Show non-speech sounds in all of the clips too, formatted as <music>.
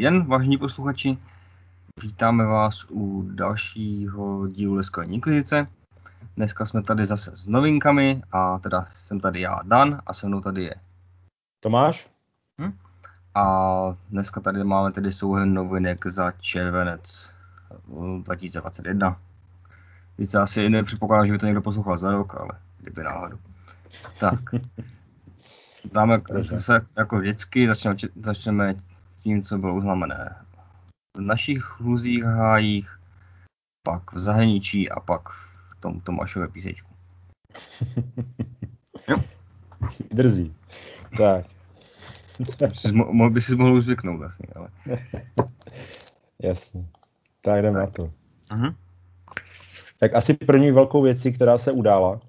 Dobrý den, vážení posluchači. Vítáme vás u dalšího dílu Leskovní inkvizice. Dneska jsme tady zase s novinkami a teda jsem tady já, Dan, a se mnou tady je Tomáš. Hm? A dneska tady máme tedy souhrn novinek za červenec 2021. Více asi nepředpokládám, že by to někdo poslouchal za rok, ale kdyby náhodou. Tak. <laughs> Dáme zase jako vždycky, začneme, začneme tím, co bylo uznamené v našich hluzích hájích, pak v zahraničí a pak v tom Tomášové písečku. jo? Jsi drzí. Tak. Mohl by si mohl zvyknout vlastně, ale. <laughs> Jasně. Tak jdeme na to. Uh-huh. Tak asi první velkou věcí, která se udála,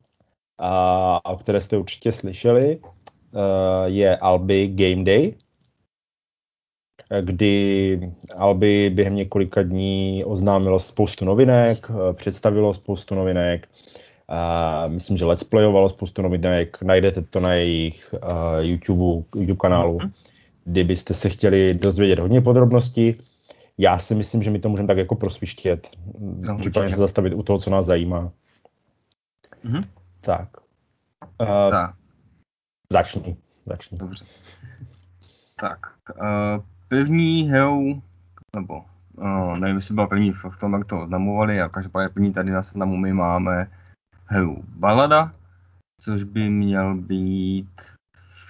a o které jste určitě slyšeli, eh, je Albi Game Day, kdy Albi během několika dní oznámilo spoustu novinek, eh, představilo spoustu novinek, a myslím, že let's playovalo spoustu novinek, najdete to na jejich uh, YouTube, YouTube kanálu, mm-hmm. kdybyste se chtěli dozvědět hodně podrobností. Já si myslím, že my to můžeme tak jako prosvištět, no, případně se zastavit u toho, co nás zajímá. Mm-hmm. Tak. Uh, tak. Začni. začni. Dobře. Tak. Uh, první hrou, nebo uh, nevím, jestli byla první v, v tom, jak to oznamovali, a každopádně první tady na seznamu my máme hru Balada, což by měl být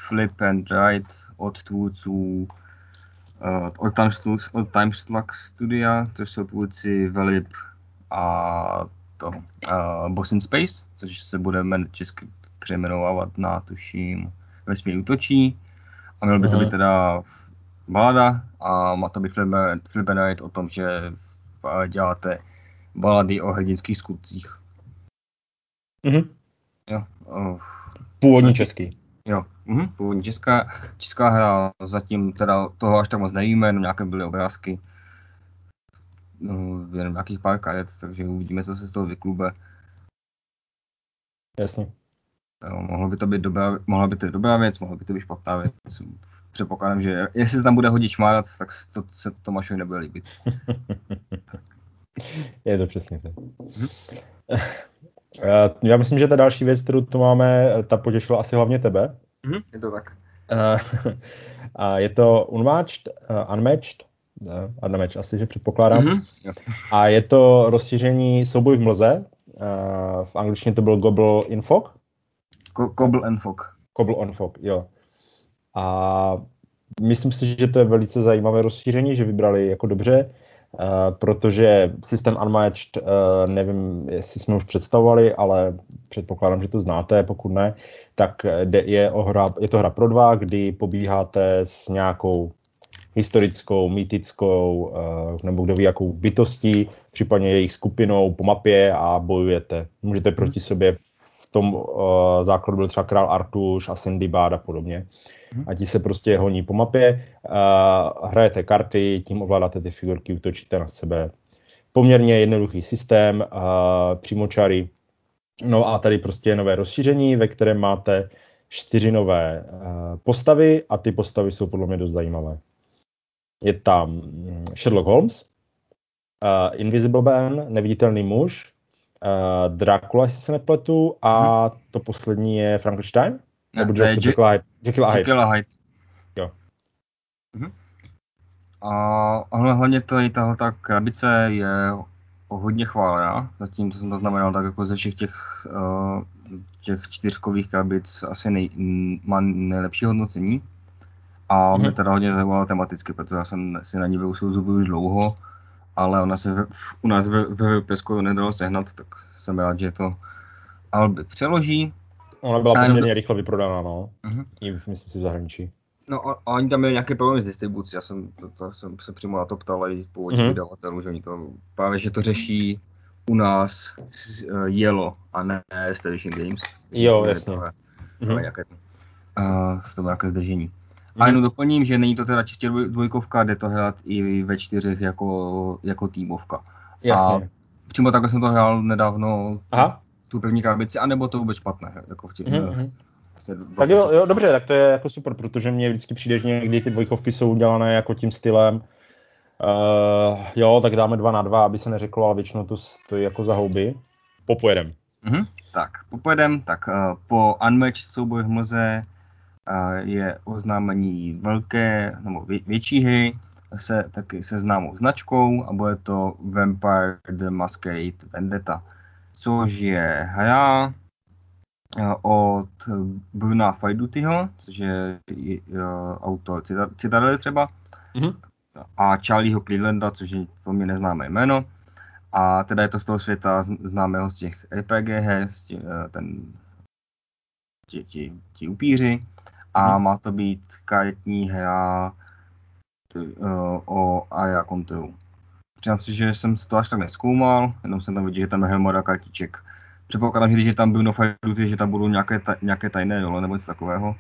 Flip and Write od tvůrců uh, od, Time, od Time Slug Studia, což jsou tvůrci Velib a to uh, Boss in Space, což se bude česky přejmenovávat na tuším Vesmír útočí. A měl by to být teda balada a má to and Write o tom, že děláte balady o hrdinských skutcích. Mhm. Jo. Uh, původní český. Jo, mhm, původní česká, česká hra, zatím teda toho až tak moc nevíme, jenom nějaké byly obrázky, no, jenom nějakých pár karet, takže uvidíme, co se z toho vyklube. Jasně. Jo, mohlo by to být dobrá, mohla by to být dobrá věc, mohla by to být špatná věc. Předpokládám, že jestli se tam bude hodit šmárat, tak to, se to Tomášovi nebude líbit. <laughs> Je to přesně tak. Eh, já myslím, že ta další věc, kterou tu máme, ta potěšila asi hlavně tebe. Mm-hmm, je to tak. Eh, <laughs> a je to Unmatched, uh, Unmatched, uh, Unmatched asi, že předpokládám. Mm-hmm. A je to rozšíření souboj v mlze. Uh, v angličtině to byl Gobble Infog. Ko- Gobble Infog. Gobble Infog, jo. A myslím si, že to je velice zajímavé rozšíření, že vybrali jako dobře. Uh, protože systém Unmatched, uh, nevím, jestli jsme už představovali, ale předpokládám, že to znáte, pokud ne, tak je, o hra, je to hra pro dva, kdy pobíháte s nějakou historickou, mýtickou, nebo kdo ví, jakou bytostí, případně jejich skupinou po mapě a bojujete. Můžete proti sobě v tom uh, základu byl třeba král Artuš a Sindibad a podobně. Mhm. A ti se prostě honí po mapě, uh, hrajete karty, tím ovládáte ty figurky, útočíte na sebe. Poměrně jednoduchý systém, uh, přímočary. No a tady prostě je nové rozšíření, ve kterém máte čtyři nové uh, postavy a ty postavy jsou podle mě dost zajímavé. Je tam mm, Sherlock Holmes, uh, Invisible Man, Neviditelný muž, uh, Dracula, jestli se nepletu, a hmm. to poslední je Frankenstein. Nebo Jekyll, Jekyll, Hyde. Jekyll Hyde. Jekyll Hyde. Jo. Mhm. A hlavně to je tahle ta krabice je hodně chválená. Zatím, to jsem zaznamenal, tak jako ze všech těch, uh, těch čtyřkových krabic asi nej, má nejlepší hodnocení. A mm-hmm. mě teda hodně zajímala tematicky, protože já jsem si na ní vyusil zuby už dlouho, ale ona se v, u nás ve, ve Pesku nedalo sehnat, tak jsem rád, že to Albi přeloží. Ona byla poměrně to... rychle vyprodaná, no. Uh-huh. I myslím si v zahraničí. No a, a oni tam měli nějaké problémy s distribucí, já jsem, to, to, jsem se přímo na to ptal i původních uh-huh. vydavatelů, že oni to právě, že to řeší u nás uh, Yellow a ne Station Games. Jo, jasně. To, uh-huh. nějaké, uh, to nějaké zdržení. A jenom doplním, že není to teda čistě dvojkovka, jde to hrát i ve čtyřech jako, jako týmovka. Jasně. A přímo takhle jsem to hrál nedávno. Aha tu první krabici, anebo to vůbec špatné. Jako v těch, mm-hmm. Vlastně tak jo, jo, dobře, tak to je jako super, protože mně vždycky přijde, že někdy ty dvojkovky jsou udělané jako tím stylem, Uh, jo, tak dáme dva na dva, aby se neřeklo, ale většinou to stojí jako za houby. Popojedem. Mhm. Tak, popojedem. Tak uh, po Unmatch souboj v mlze je oznámení velké nebo vě, větší hry se taky se známou značkou a bude to Vampire the Masquerade Vendetta, což je hra od Bruna Fajdutyho, což je autor Citadely třeba, mm-hmm. a Charlieho Clevelanda, což je pro mě neznámé jméno. A teda je to z toho světa známého z těch RPG her, z tě, eh, ten, ti, ti, ti upíři. A mm. má to být karetní hra uh, o Aya Control. Přiznám si, že jsem to až tak neskoumal, jenom jsem tam viděl, že tam je hromada kartiček Předpokládám, že když je tam Bruno Fajduty, že tam budou nějaké, ta, nějaké tajné role nebo něco takového.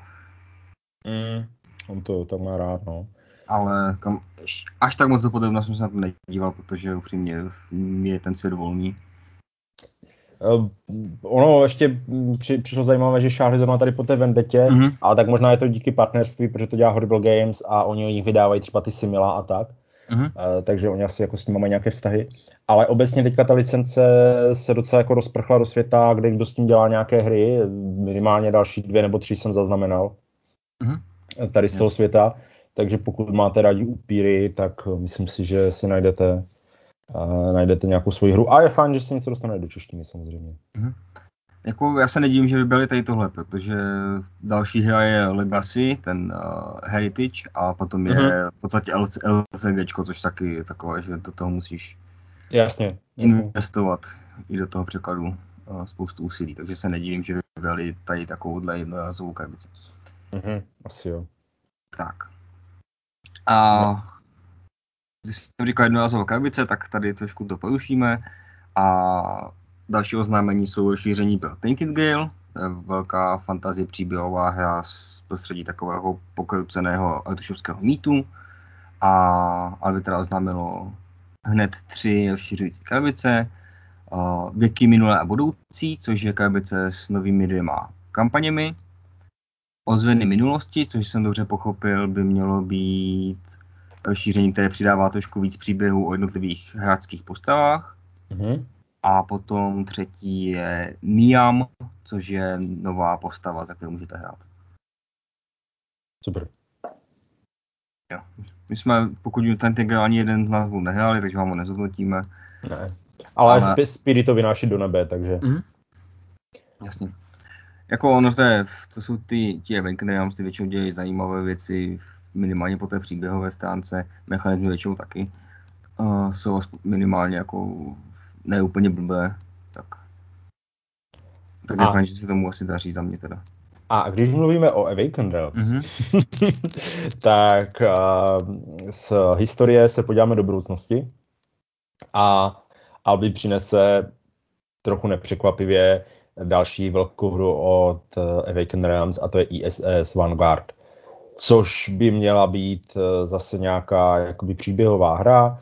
Mm, on to tak má rád, no. Ale kam, až tak moc dopodobna jsem se na to nedíval, protože upřímně je ten svět volný. Uh, ono ještě při, přišlo zajímavé, že šáhli zrovna tady po té vendetě, mm-hmm. ale tak možná je to díky partnerství, protože to dělá Horrible Games a oni o nich vydávají třeba ty Simila a tak. Uh-huh. Uh, takže oni asi jako s tím mají nějaké vztahy. Ale obecně teďka ta licence se docela jako rozprchla do světa, kde kdo s tím dělá nějaké hry, minimálně další dvě nebo tři jsem zaznamenal uh-huh. tady z toho světa. Takže pokud máte rádi upíry, tak myslím si, že si najdete, uh, najdete nějakou svoji hru. A je fajn, že si něco dostane do češtiny samozřejmě. Uh-huh. Jako já se nedívím, že vybrali tady tohle, protože další hra je Legacy, ten uh, Heritage, a potom je uh-huh. v podstatě LC, LCG, což taky je takové, že do toho musíš jasně, jasně. investovat i do toho překladu uh, spoustu úsilí, takže se nedívím, že vybrali tady takovouhle jednorazovou krabici. Uh-huh, asi jo. Tak. A no. Když jsem říkal jednorazová krabice, tak tady trošku to porušíme a Další oznámení jsou šíření pro Tainted Gale, velká fantazie příběhová hra z prostředí takového pokruceného artušovského mýtu. A Albi teda oznámilo hned tři rozšiřující krabice, věky minulé a budoucí, což je krabice s novými dvěma kampaněmi. Ozveny minulosti, což jsem dobře pochopil, by mělo být rozšíření, které přidává trošku víc příběhů o jednotlivých hráčských postavách. Mm-hmm. A potom třetí je Niam, což je nová postava, za kterou můžete hrát. Super. Jo. My jsme, pokud ten Tiger ani jeden z nás nehráli, takže vám ho nezhodnotíme. Ne. Ale, Ale... Spirit to vynáší do nebe, takže... Mm-hmm. Jasně. Jako ono, to, je, to jsou ty, ti Awakeners, ty většinou dělají zajímavé věci, minimálně po té příběhové stránce, mechanizmy většinou taky. Uh, jsou minimálně jako ne úplně blbé, tak tak doufám, že se tomu asi daří za mě teda. A když mluvíme o Awakened Realms, mm-hmm. <laughs> tak uh, z historie se podíváme do budoucnosti a Albi přinese trochu nepřekvapivě další velkou hru od Awakened Realms a to je ISS Vanguard, což by měla být zase nějaká jakoby příběhová hra,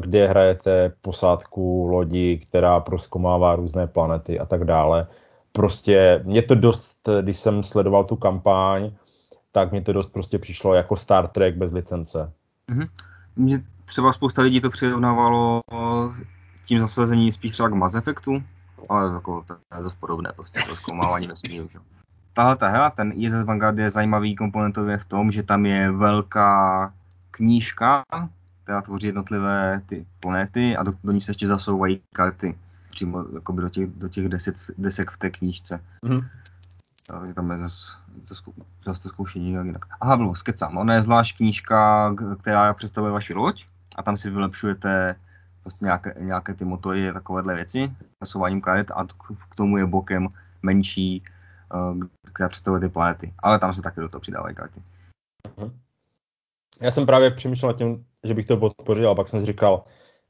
kde hrajete posádku lodi, která proskomává různé planety a tak dále. Prostě mě to dost, když jsem sledoval tu kampaň, tak mi to dost prostě přišlo jako Star Trek bez licence. Mm-hmm. Mě třeba spousta lidí to přirovnávalo tím zasazení spíš třeba k Mass Effectu, ale jako to je dost podobné, prostě to zkoumávání vesmíru. Tahle ta hra, ten ISS Vanguard je zajímavý komponentově v tom, že tam je velká knížka, která tvoří jednotlivé ty planety a do, do ní se ještě zasouvají karty přímo jakoby do těch, do těch deset, desek v té knížce. Mm-hmm. Takže tam je zase, zase, zase to zkoušení jinak. Aha, bylo, skecám. Ona je zvlášť knížka, která představuje vaši loď a tam si vylepšujete prostě nějaké, nějaké ty motory, takovéhle věci, zasouváním karet a k tomu je bokem menší, která představuje ty planety. Ale tam se taky do toho přidávají karty. Mm-hmm. Já jsem právě přemýšlel nad tím, že bych to podpořil, a pak jsem si říkal,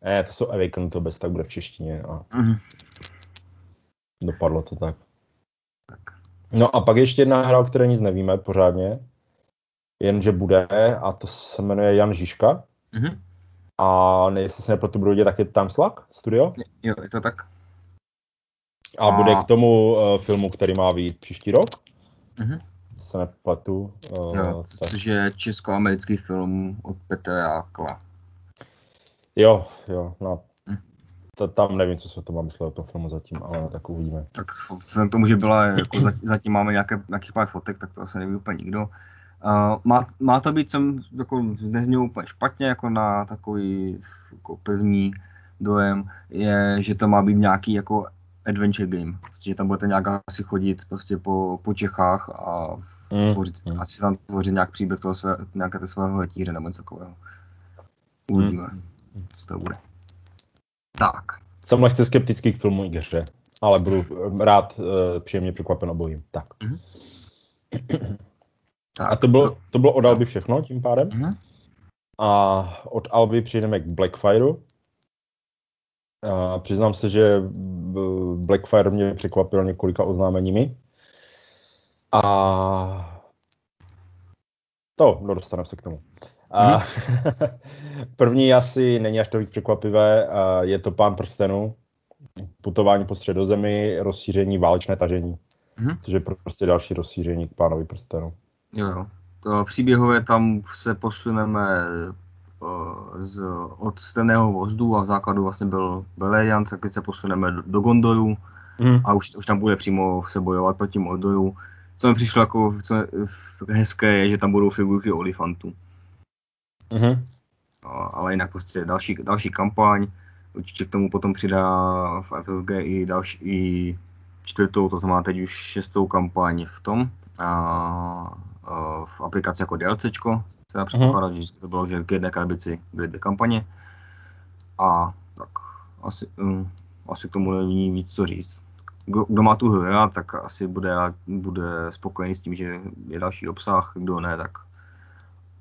ne, to jsou Awaken, to bez tak bude v češtině. A mm-hmm. dopadlo to tak. tak. No a pak ještě jedna hra, o které nic nevíme pořádně, jenže bude, a to se jmenuje Jan Žižka. Mm-hmm. A jestli se nepletu, budou dělat taky Time Slug Studio? Jo, je to tak. A, a... bude k tomu uh, filmu, který má být příští rok? Mm-hmm se nepletu. Uh, jo, což je česko-americký film od Petra Jákla. Jo, jo, no, to, tam nevím, co se to má myslet o tom filmu zatím, ale tak uvidíme. Tak vzhledem k tomu, že byla, jako zatím, <clears throat> zatím máme nějaké, nějakých pár fotek, tak to asi neví úplně nikdo. Uh, má, má, to být sem jako nezní úplně špatně, jako na takový jako první dojem, je, že to má být nějaký jako adventure game. Že tam budete nějak asi chodit prostě po, po Čechách a mm. tvořit, mm. asi tam tvořit nějak příběh toho své, nějaké té svého letíře nebo něco takového. Uvidíme, mm. co to bude. Tak. Jsem lehce skeptický k filmu i hře, ale budu rád uh, příjemně překvapen obojím. Tak. <clears throat> Mm. tak. A to bylo, to bylo od Alby všechno tím pádem. Mm. A od Alby přijdeme k Blackfireu. A přiznám se, že Blackfire mě překvapil několika oznámeními. A to, no dostaneme se k tomu. A mm-hmm. <laughs> první asi není až tolik překvapivé, je to Pán prstenů, putování po středozemi, rozšíření, válečné tažení, mm-hmm. což je prostě další rozšíření k Pánovi prstenu. Jo, jo. To příběhové tam se posuneme z, od stejného vozdu a v základu vlastně byl Beleriand, tak teď se posuneme do, do Gondoru mm. a už, už tam bude přímo se bojovat proti Mordoru. Co mi přišlo jako co je, hezké je, že tam budou figurky olifantů. Mm-hmm. Ale jinak prostě další, další kampaň, určitě k tomu potom přidá v FFG i další, i čtvrtou, to znamená teď už šestou kampaň v tom, a, a v aplikaci jako DLCčko, se dá předpokládat, že to bylo, že k jedné krabici byly dvě kampaně. A tak asi, um, asi k tomu není víc co říct. Kdo, kdo má tu hru tak asi bude, bude spokojený s tím, že je další obsah, kdo ne, tak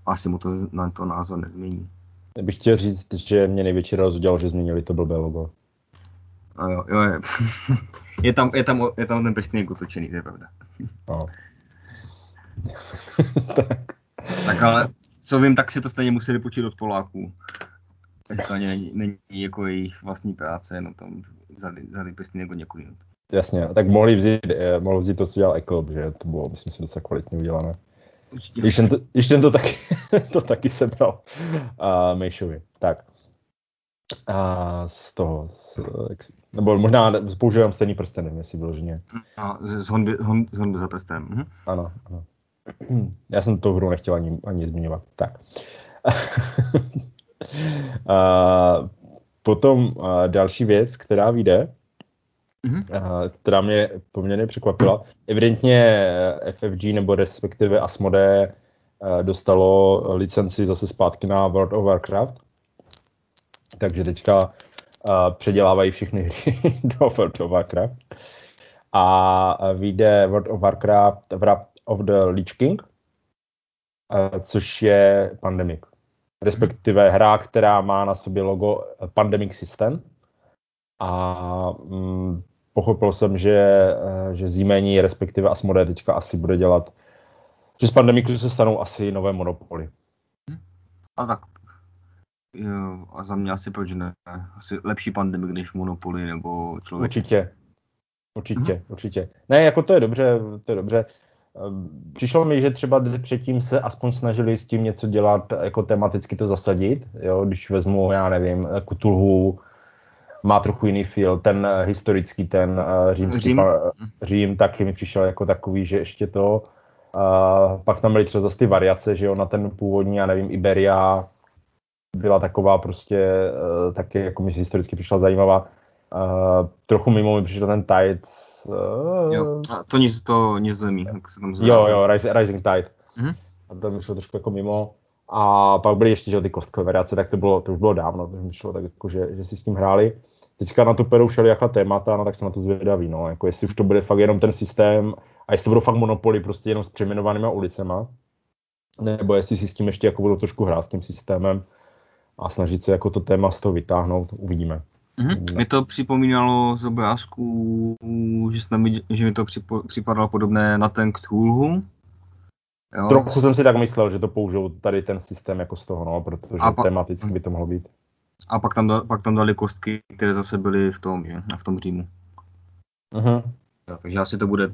asi mu to na to názor nezmění. Já bych chtěl říct, že mě největší radost udělalo, že změnili to blbé logo. A jo, jo, je. <laughs> je, tam, je, tam, je tam ten prstník utočený, to je pravda. No. <laughs> <laughs> tak. tak ale co vím, tak si to stejně museli počít od Poláků. Takže to není, není jako jejich vlastní práce, no tam vzali, vzali prstník jako několik minut. Jasně, tak mohli vzít, eh, mohli vzít to, co dělal Eklb, že to bylo, myslím si, docela kvalitně udělané. Určitě. Když ten to, když ten to taky, <laughs> to taky sebral uh, Mejšovi. Tak. A z toho, z, nebo možná používám stejný prsten, nevím, jestli vyloženě. A z honby, hon, z honby za prstem. Mhm. Ano, ano. Já jsem to hru nechtěl ani, ani zmiňovat. Tak. <laughs> a potom a další věc, která vyjde, mm-hmm. která mě poměrně překvapila. Evidentně eh, FFG nebo respektive Asmode eh, dostalo licenci zase zpátky na World of Warcraft. Takže teďka eh, předělávají všechny hry <laughs> do World of Warcraft. A vyjde World of Warcraft of the Lich King, což je Pandemic. Respektive hra, která má na sobě logo Pandemic System. A mm, pochopil jsem, že, eh, že zímení, respektive Asmodee teďka asi bude dělat, že z pandemiku se stanou asi nové monopoly. A tak jo, a za mě asi proč ne? Asi lepší pandemik než monopoly nebo člověk. Určitě. Určitě, hmm. určitě. Ne, jako to je dobře, to je dobře. Přišlo mi, že třeba předtím se aspoň snažili s tím něco dělat, jako tematicky to zasadit, jo, když vezmu, já nevím, Kutulhu, má trochu jiný feel. Ten uh, historický, ten uh, římský Řím. Pa, Řím taky mi přišel jako takový, že ještě to. Uh, pak tam byly třeba zase ty variace, že jo, na ten původní, já nevím, Iberia byla taková prostě uh, taky, jako mi historicky přišla zajímavá. Uh, trochu mimo mi přišel ten Tide. Uh, jo, a to nic, to nic zemí, jak se tam zvedá. Jo, jo, Rising, Rising Tide. Mm-hmm. A to mi šlo trošku jako mimo. A pak byly ještě že, ty kostkové variace, tak to, bylo, to už bylo dávno, to mi šlo tak jako, že, že si s tím hráli teďka na to perou všelijaká témata, no tak jsem na to zvědavý, no, jako jestli už to bude fakt jenom ten systém a jestli to budou fakt monopoly prostě jenom s přeměnovanýma ulicema, nebo jestli si s tím ještě jako budou trošku hrát s tím systémem a snažit se jako to téma z toho vytáhnout, uvidíme. Mm-hmm. Mě to připomínalo z obrázků, že, viděl, že mi to připadalo podobné na ten Cthulhu. Jo. Trochu jsem si tak myslel, že to použijou tady ten systém jako z toho, no, protože pa... tematicky by to mohlo být. A pak tam, pak tam dali kostky, které zase byly v tom, že? v tom Římu. Uh-huh. Ja, takže asi to bude,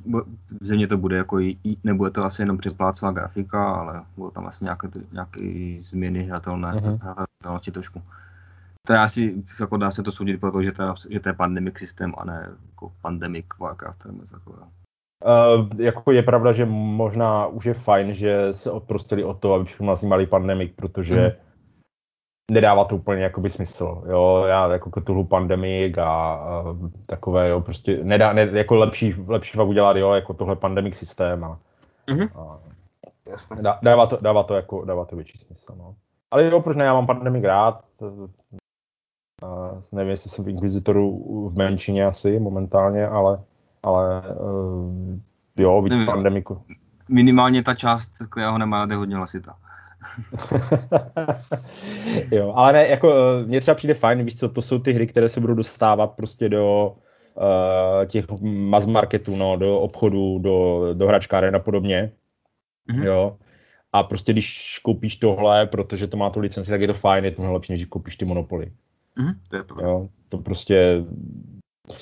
v země to bude jako, nebude to asi jenom přesplácela grafika, ale budou tam asi nějaké, nějaké změny hratelné, uh-huh. hratelnosti trošku. To je asi, jako dá se to soudit, protože to, že to je pandemic systém a ne jako pandemic Warcraft nebo takového. Uh, jako je pravda, že možná už je fajn, že se odprostili od toho, aby všechno nazývali pandemic, protože mm. nedává to úplně jakoby smysl. Jo, já jako tu pandemik a, a takové, jo, prostě nedá, ne, jako lepší, lepší fakt udělat, jo, jako tohle pandemic systém a, mm-hmm. a dá, dává, to, dává, to jako, dává to větší smysl, no. Ale jo, proč ne, já mám pandemik rád, a nevím, jestli jsem v Inquisitoru v menšině asi momentálně, ale, ale uh, jo, víc nevím, pandemiku. Minimálně ta část, která ho nemá, je hodně hlasitá. <laughs> jo, ale ne, jako eh, mně třeba přijde fajn, víš co, to jsou ty hry, které se budou dostávat prostě do uh, těch mass marketů, no, do obchodů, do, do hračkáren a podobně. Mm-hmm. Jo. A prostě když koupíš tohle, protože to má tu licenci, tak je to fajn, je to lepší, než koupíš ty monopoly. Mm-hmm, to je Jo, to prostě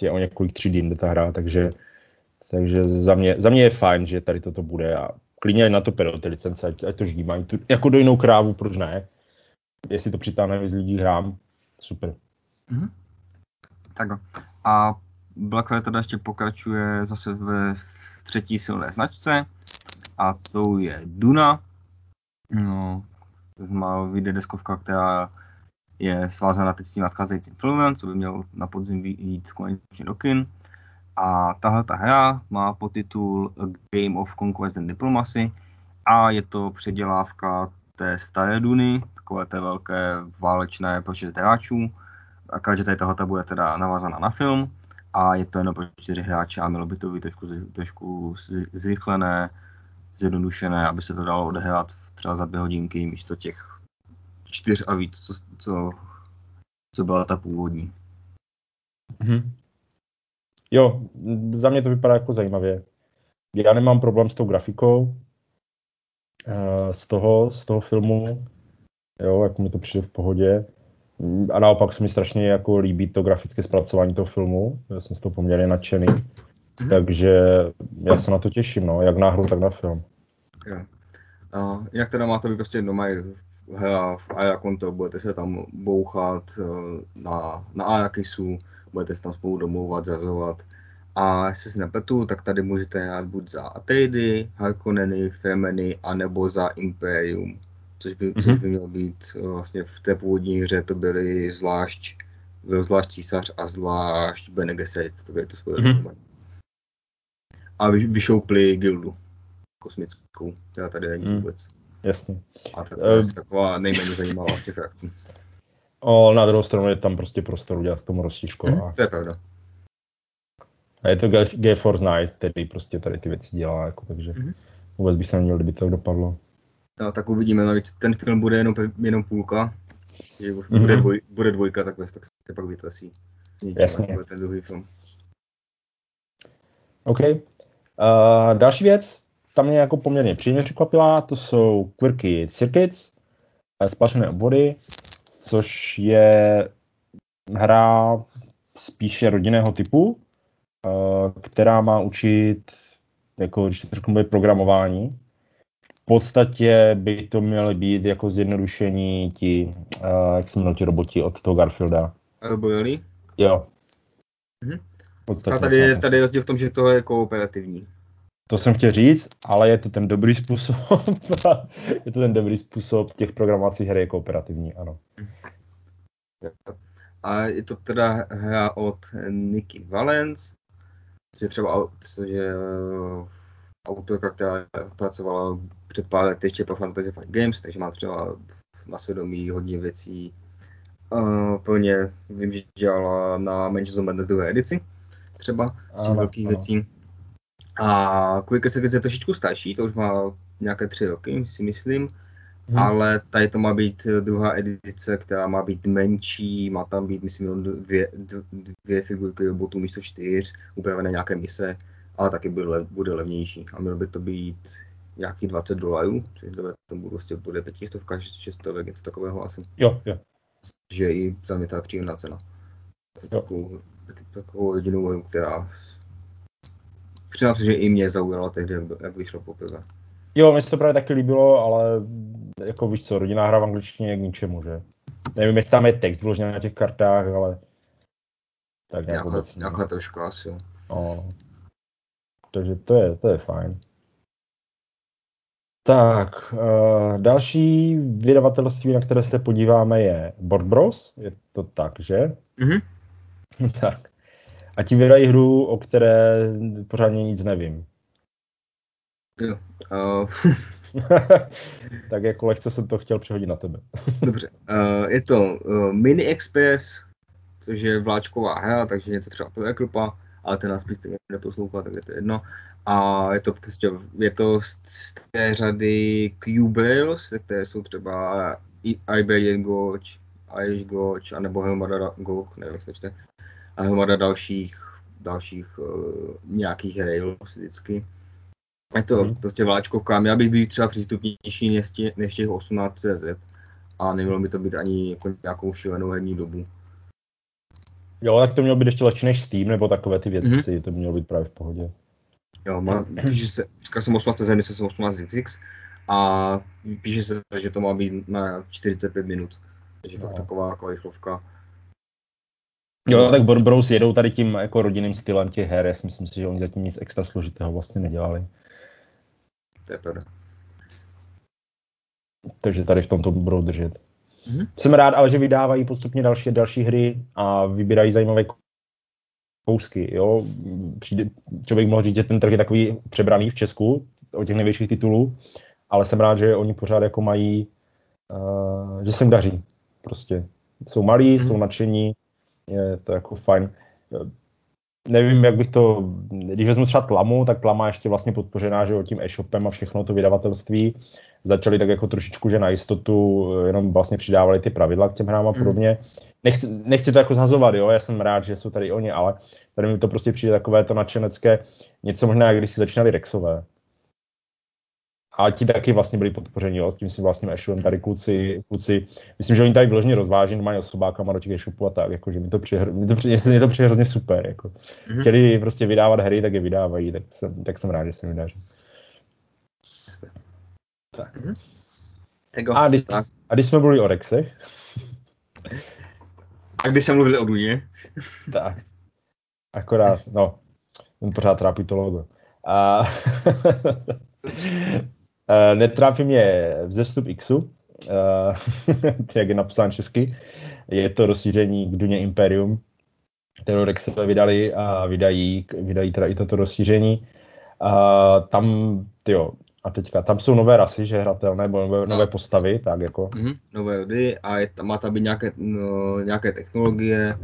je o několik tříd jinde ta hra, takže, takže za, mě, za mě je fajn, že tady toto bude a klidně na to perou ty licence, ať, ať to ždímají. Tu, jako do jinou krávu, proč ne? Jestli to přitáhne víc lidí hrám, super. Mm-hmm. Tak a Blackwell teda ještě pokračuje zase ve třetí silné značce a to je Duna. No, to znamená, vyjde deskovka, která je svázána teď s tím nadcházejícím filmem, co by měl na podzim jít konečně do kin. A tahle ta hra má podtitul Game of Conquest and Diplomacy a je to předělávka té staré Duny, takové té velké válečné pro hráčů. A že tady tahle bude teda navázaná na film a je to jenom pro čtyři hráče a mělo by to být trošku, trošku zrychlené, zjednodušené, aby se to dalo odehrát třeba za dvě hodinky, místo těch čtyř a víc, co, co, co byla ta původní. Mm-hmm. Jo, za mě to vypadá jako zajímavě. Já nemám problém s tou grafikou eh, z toho, z toho filmu, jo, jako mi to přijde v pohodě. A naopak se mi strašně jako líbí to grafické zpracování toho filmu, já jsem z toho poměrně nadšený. Mm-hmm. Takže já se na to těším, no, jak na hru, tak na film. Jo. Uh, jak teda má to být prostě doma hra v Ayakonto, budete se tam bouchat eh, na, na Ayakisu, budete se tam spolu domlouvat, zazovat. A jestli si nepletu, tak tady můžete hrát buď za Atreidy, Harkonneny, Fremeny, anebo za Imperium. Což by, mm-hmm. což by mělo být eh, vlastně v té původní hře to byly zvlášť, byl zvlášť císař a zvlášť Bene Gesserit, to by to mm-hmm. A vy, vyšoupli gildu kosmickou, která tady není mm. vůbec. Jasně. A to je uh, taková nejméně zajímavá z těch akcí. O, na druhou stranu je tam prostě prostor udělat k tomu roztížku. Mm, a... To je pravda. A je to GeForce Night, který prostě tady ty věci dělá, jako, takže mm-hmm. vůbec bych se neměl, kdyby to dopadlo. No, tak uvidíme, navíc ten film bude jenom, jenom půlka, že mm-hmm. bude, dvoj, bude dvojka, tak, tak se pak vytlasí. Jasně. ten druhý film. OK. Uh, další věc, ta mě jako poměrně příjemně překvapila, to jsou Quirky Circuits, splašené obvody, což je hra spíše rodinného typu, eh, která má učit, jako když to bude programování. V podstatě by to měly být jako zjednodušení ti, uh, jak se jmenují ti roboti od toho Garfielda. Arbojeli? Jo. Mhm. A tady je, tady je rozdíl v tom, že to je kooperativní. To jsem chtěl říct, ale je to ten dobrý způsob, <laughs> je to ten dobrý způsob těch programovacích her je kooperativní, ano. A je to teda hra od Nicky Valens, je třeba je eh, autorka, která pracovala před pár lety ještě pro Fantasy Fight Games, takže má třeba na svědomí hodně věcí. Uh, plně vím, že dělala na Manchester Madness druhé edici, třeba z těch velkých ano. věcí. A Quick Execution je trošičku starší, to už má nějaké tři roky, si myslím. Hmm. Ale tady to má být druhá edice, která má být menší, má tam být, myslím, jenom dvě, dvě figurky robotů místo čtyř, upravené nějaké mise, ale taky bude, bude levnější. A mělo by to být nějakých 20 dolarů, což to bude prostě bude pětistovka, šestovek, něco takového asi. Jo, jo. Že i za mě ta příjemná cena. Takovou, takovou jedinou hru, která Přiznám se, že i mě zaujalo tehdy, jak vyšlo poprvé. Jo, mi se to právě taky líbilo, ale jako víš co, rodinná hra v angličtině je k ničemu, že? Nevím, jestli tam je text vložený na těch kartách, ale tak nějak obecně. Nějaká trošku asi, jo. No. Takže to je, to je fajn. Tak, uh, další vydavatelství, na které se podíváme, je Board Bros. Je to tak, že? Mhm. <laughs> tak. A ti vydají hru, o které pořádně nic nevím. Jo. Uh... <laughs> tak jako lehce jsem to chtěl přehodit na tebe. <laughs> Dobře. Uh, je to uh, Mini Express, což je vláčková hra, takže něco třeba pro Eklupa, ale ten nás stejně neposlouchá, tak je to jedno. A je to prostě, je to z té řady Q-Bales, které jsou třeba Iberian Goch, Irish Goch, anebo Helmada Goch, nevím, jak to a Helmada dalších, dalších uh, nějakých rail vždycky. Je to mm. prostě vláčkovka, měla bych být třeba přístupnější než, než těch 18 CZ a nemělo by to být ani jako nějakou šílenou herní dobu. Jo, tak to mělo být ještě lehčí než Steam, nebo takové ty věci, mm-hmm. to mělo být právě v pohodě. Jo, má, píše se, říkal jsem 18 zemi, jsem 18 XX a píše se, že to má být na 45 minut. Takže no. taková, taková rychlovka. Jo, tak Bros jedou tady tím jako rodinným stylem těch her, já si myslím si, že oni zatím nic extra složitého vlastně nedělali. To je pravda. Takže tady v tom to budou držet. Mm-hmm. Jsem rád, ale že vydávají postupně další další hry a vybírají zajímavé kousky. Jo? Přijde, člověk mohl říct, že ten trh je takový přebraný v Česku o těch největších titulů, ale jsem rád, že oni pořád jako mají, uh, že se jim daří. Prostě jsou malí, mm. jsou nadšení, je to jako fajn. Nevím, jak bych to, když vezmu třeba Tlamu, tak Tlama ještě vlastně podpořená, že tím e-shopem a všechno to vydavatelství začali tak jako trošičku, že na jistotu jenom vlastně přidávali ty pravidla k těm hrám a mhm. podobně. Mm nechci, nechci to jako zhazovat, jo, já jsem rád, že jsou tady oni, ale tady mi to prostě přijde takové to nadšenecké, něco možná, jak když si začínali Rexové. A ti taky vlastně byli podpořeni, jo, s tím si vlastním e-shopem, tady kluci, kluci, myslím, že oni tady vložně rozváží normálně osobákama do těch e-shopů a tak, jako, že mi to přijde, mi to přijde, mi to přijde hrozně super, jako. Mm-hmm. Chtěli prostě vydávat hry, tak je vydávají, tak jsem, tak jsem rád, že se mi daří. Tak. Mm-hmm. A, když, a když jsme byli o Rexech, a když jsme mluvili o Duně? tak. Akorát, no, pořád trápí to logo. A <laughs> netrápí mě vzestup Xu, <laughs> jak je napsán česky. Je to rozšíření k Duně Imperium, kterou Rexové vydali a vydají, vydají teda i toto rozšíření. A tam, tyjo, a teďka, tam jsou nové rasy, že hratelné, nebo nové, nové postavy, tak jako. Mm-hmm, nové rody a je, má tam být nějaké, no, nějaké technologie,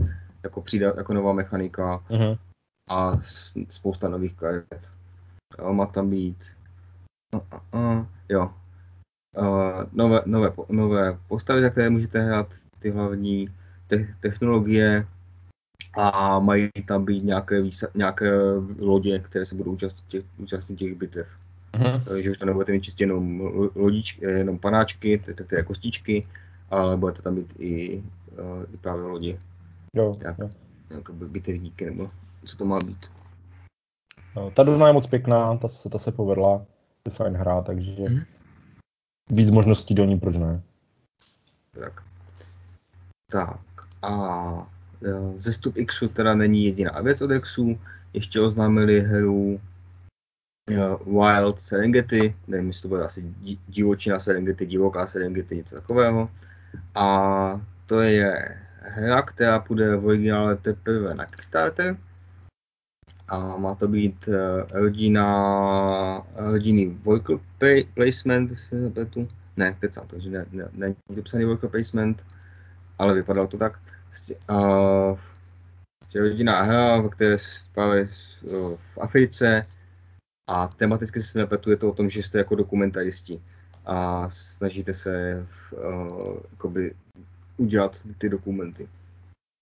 jako přijde jako nová mechanika mm-hmm. a spousta nových karet. Jo, má tam být, no, uh, uh, jo, uh, nové, nové, nové postavy, za které můžete hrát, ty hlavní te- technologie a mají tam být nějaké, nějaké lodě, které se budou účastnit těch, účastnit těch bitev. Mm-hmm. Že už tam nebudete mít čistě jenom lodičky, eh, jenom panáčky, tedy kostičky, ale bude to tam být i, uh, i právě lodi. Jo, jak, jo. Jak bitevníky, nebo co to má být. No, ta Duna je moc pěkná, ta se, ta se povedla, fajn hra, takže mm-hmm. víc možností do ní, proč ne? Tak. Tak a zestup Xu teda není jediná věc od Xu, ještě oznámili hru Wild Serengeti, nevím, jestli to bude asi divočina Serengeti, divoká Serengeti, něco takového. A to je hra, která půjde v originále teprve na Kickstarter. A má to být uh, LG na LG worker placement, se nepletu. Ne, kecám, takže ne, ne, není to psaný worker placement, ale vypadalo to tak. Uh, rodinná hra, ve které právě v Africe a tematicky se nepletu, je to o tom, že jste jako dokumentaristi a snažíte se uh, udělat ty dokumenty.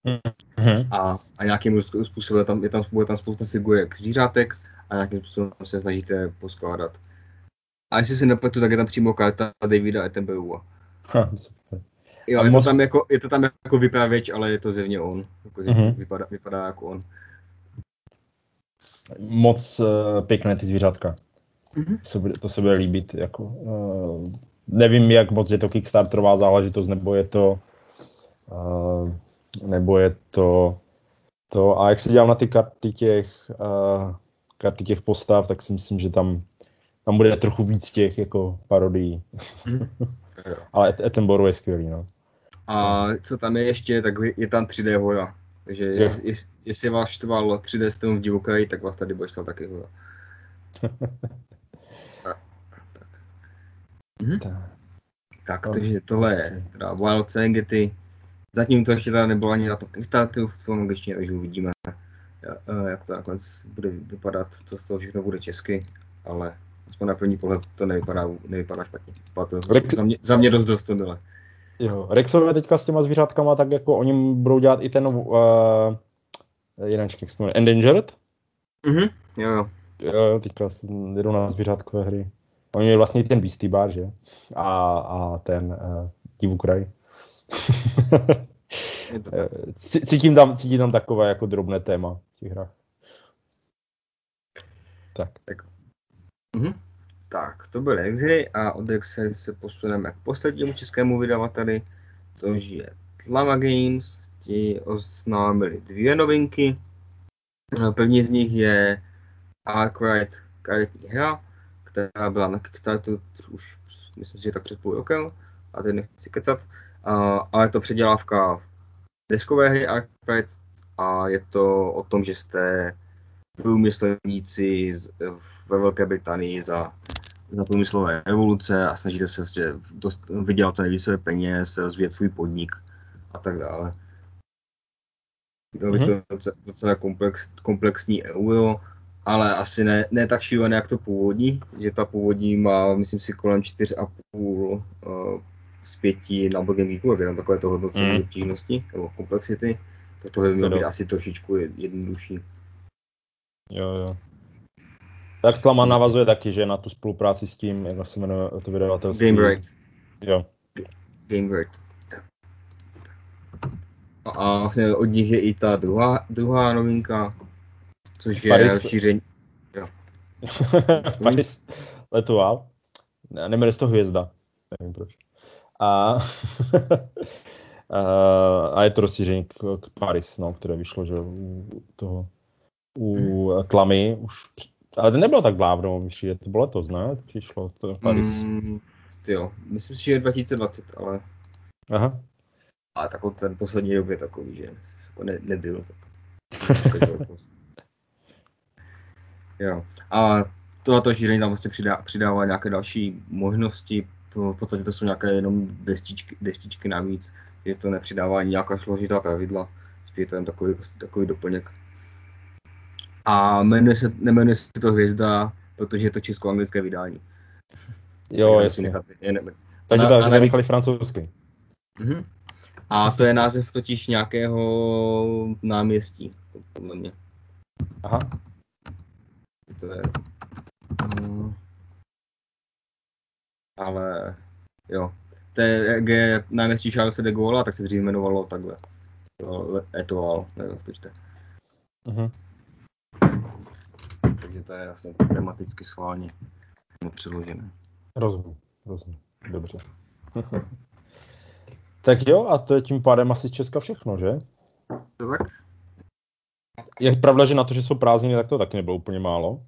Mm-hmm. A, a nějakým způsobem tam, je tam, bude tam spousta figurek zvířátek a nějakým způsobem se snažíte poskládat. A jestli se nepletu, tak je tam přímo karta Davida Attenborough'a. Jo, je, moc... to tam jako, je to tam jako vypravěč, ale je to zjevně on. Jako, mm-hmm. vypadá, vypadá jako on moc uh, pěkné ty zvířátka. Mm-hmm. To, se bude, to se bude líbit. Jako, uh, nevím, jak moc je to Kickstarterová záležitost, nebo je to Uh, nebo je to to, a jak se dělám na ty karty těch, uh, karty těch postav, tak si myslím, že tam, tam bude trochu víc těch jako parodií. Mm. <laughs> Ale Ettenborough je skvělý, no. A co tam je ještě, tak je tam 3D hoja. Takže jestli, jest, jestli vás štval 3D strom v divoké, tak vás tady bude štval taky hoja. <laughs> tak. Mhm. tak. tak, takže tohle je teda Wild Serengeti. Zatím to ještě teda nebylo ani na to Kickstarteru v tom angličtině, takže uvidíme, jak to nakonec bude vypadat, co z toho všechno bude česky, ale aspoň na první pohled to nevypadá, nevypadá špatně. To, Rex... za, mě, za mě dost dost to bylo. Jo, Rexové teďka s těma zvířátkama, tak jako oni budou dělat i ten uh, jeden jak se jmenuje, Endangered? Mhm, jo, jo. Jo, teďka jedou na zvířátkové hry. Oni měli vlastně i ten Beastie Bar, že? A, a ten uh, Divu kraj. <laughs> cítím, tam, cítím tam takové jako drobné téma v těch hrách. Tak. Tak, mhm. tak to byly Exy a od Exy se posuneme k poslednímu českému vydavateli, což je Tlama Games. Ti oznámili dvě novinky. První z nich je Arkwright karetní hra, která byla na Kickstarteru už myslím si, že tak před půl rokem, a teď nechci kecat ale je to předělávka deskové hry Arcade a je to o tom, že jste průmyslovníci ve Velké Británii za, za průmyslové revoluce a snažíte se vlastně dost, vydělat co nejvíce peněz, rozvíjet svůj podnik a tak dále. Bylo by to docela komplex, komplexní euro, ale asi ne, ne tak šílené, jak to původní, že ta původní má, myslím si, kolem 4,5 z pěti na Bogemíku, jak je takové to hodnocení mm. obtížnosti nebo komplexity, tak tohle by mělo být asi trošičku jednodušší. Jo, jo. Tak Klama navazuje taky, že na tu spolupráci s tím, jak se jmenuje to vydavatelství. Game Right. Jo. Game Right. A vlastně od nich je i ta druhá, druhá novinka, což je Paris... rozšíření. Jo. <laughs> Paris letoval. Neměli z toho hvězda. Nevím proč. <laughs> A, a je to rozšíření k, k Paris, no, které vyšlo, že u toho u hmm. Tlamy už, ale to nebylo tak dávno, myslím, že to bylo letos, ne? Přišlo to Paris. Mm, jo, myslím si, že je 2020, ale... Aha. A takový ten poslední rok je takový, že jako ne, nebyl. Tak. <laughs> jo. A tohle šíření tam vlastně přidá, přidává nějaké další možnosti to v podstatě to jsou nějaké jenom destičky, destičky navíc, je to nepřidává nějaká složitá pravidla, je to jen takový, takový doplněk. A jmenuje se, nemenuje se to Hvězda, protože je to česko-anglické vydání. Jo, jasně. Nechat, je, ne, takže takže nenechali francouzsky. Uh-huh. A to je název totiž nějakého náměstí, podle mě. Aha. To je... ale jo. To je, jak je náměstí Charles de Gaulle, tak se dřív jmenovalo takhle. Etoile, nevím, jak to. Uh-huh. Takže to je vlastně tematicky schválně nepředložené. Rozumím, rozumím. Dobře. <laughs> tak jo, a to je tím pádem asi z Česka všechno, že? Tak. Je pravda, že na to, že jsou prázdniny, tak to taky nebylo úplně málo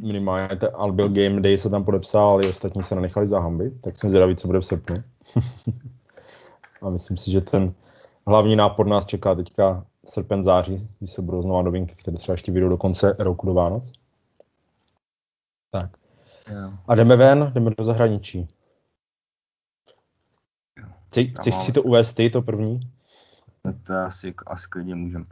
minimálně ten Albil Game Day se tam podepsal, ale ostatní se nenechali zahamby, tak jsem zvědavý, co bude v srpnu. <laughs> a myslím si, že ten hlavní nápor nás čeká teďka srpen, září, když se budou znova novinky, které třeba ještě vyjdou do konce roku do Vánoc. Tak. A jdeme ven, jdeme do zahraničí. Chceš si to uvést ty, to první? No to asi, asi klidně můžeme.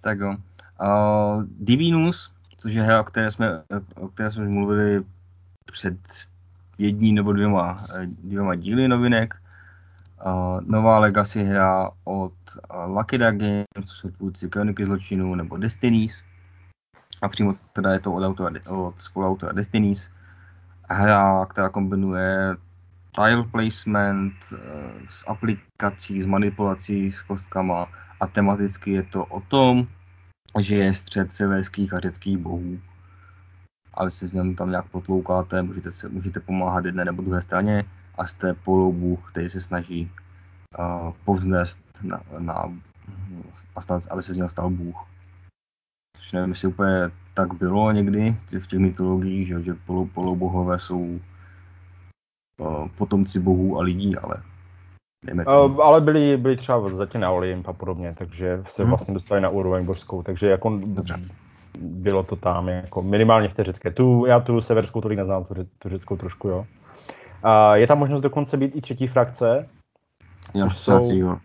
Tak jo. Uh, Divinus což je hra, o které jsme, o které jsme mluvili před jedním nebo dvěma, dvěma díly novinek. Uh, nová Legacy hra od uh, Lucky Duck Games, což jsou tvůrci Kroniky zločinů nebo Destinies. A přímo teda je to od, autora, od spoluautora Destinies. Hra, která kombinuje tile placement uh, s aplikací, s manipulací s kostkama a tematicky je to o tom, že je střed severských a řeckých bohů. A vy si v něm tam nějak potloukáte, můžete, se, můžete pomáhat jedné nebo druhé straně a jste polobůh, který se snaží uh, povznést na, na, aby se z něho stal Bůh. Což nevím, jestli úplně tak bylo někdy v těch mytologiích, že, že polo, polobohové jsou uh, potomci bohů a lidí, ale Uh, ale byli, byli třeba zatím na Olymp a podobně, takže se hmm. vlastně dostali na úroveň božskou, takže jako Dobře. bylo to tam jako minimálně v té řecké. Tu, já tu severskou tolik neznám, tu, tu řeckou trošku, jo. Uh, je tam možnost dokonce být i třetí frakce, jo, což jsou jo.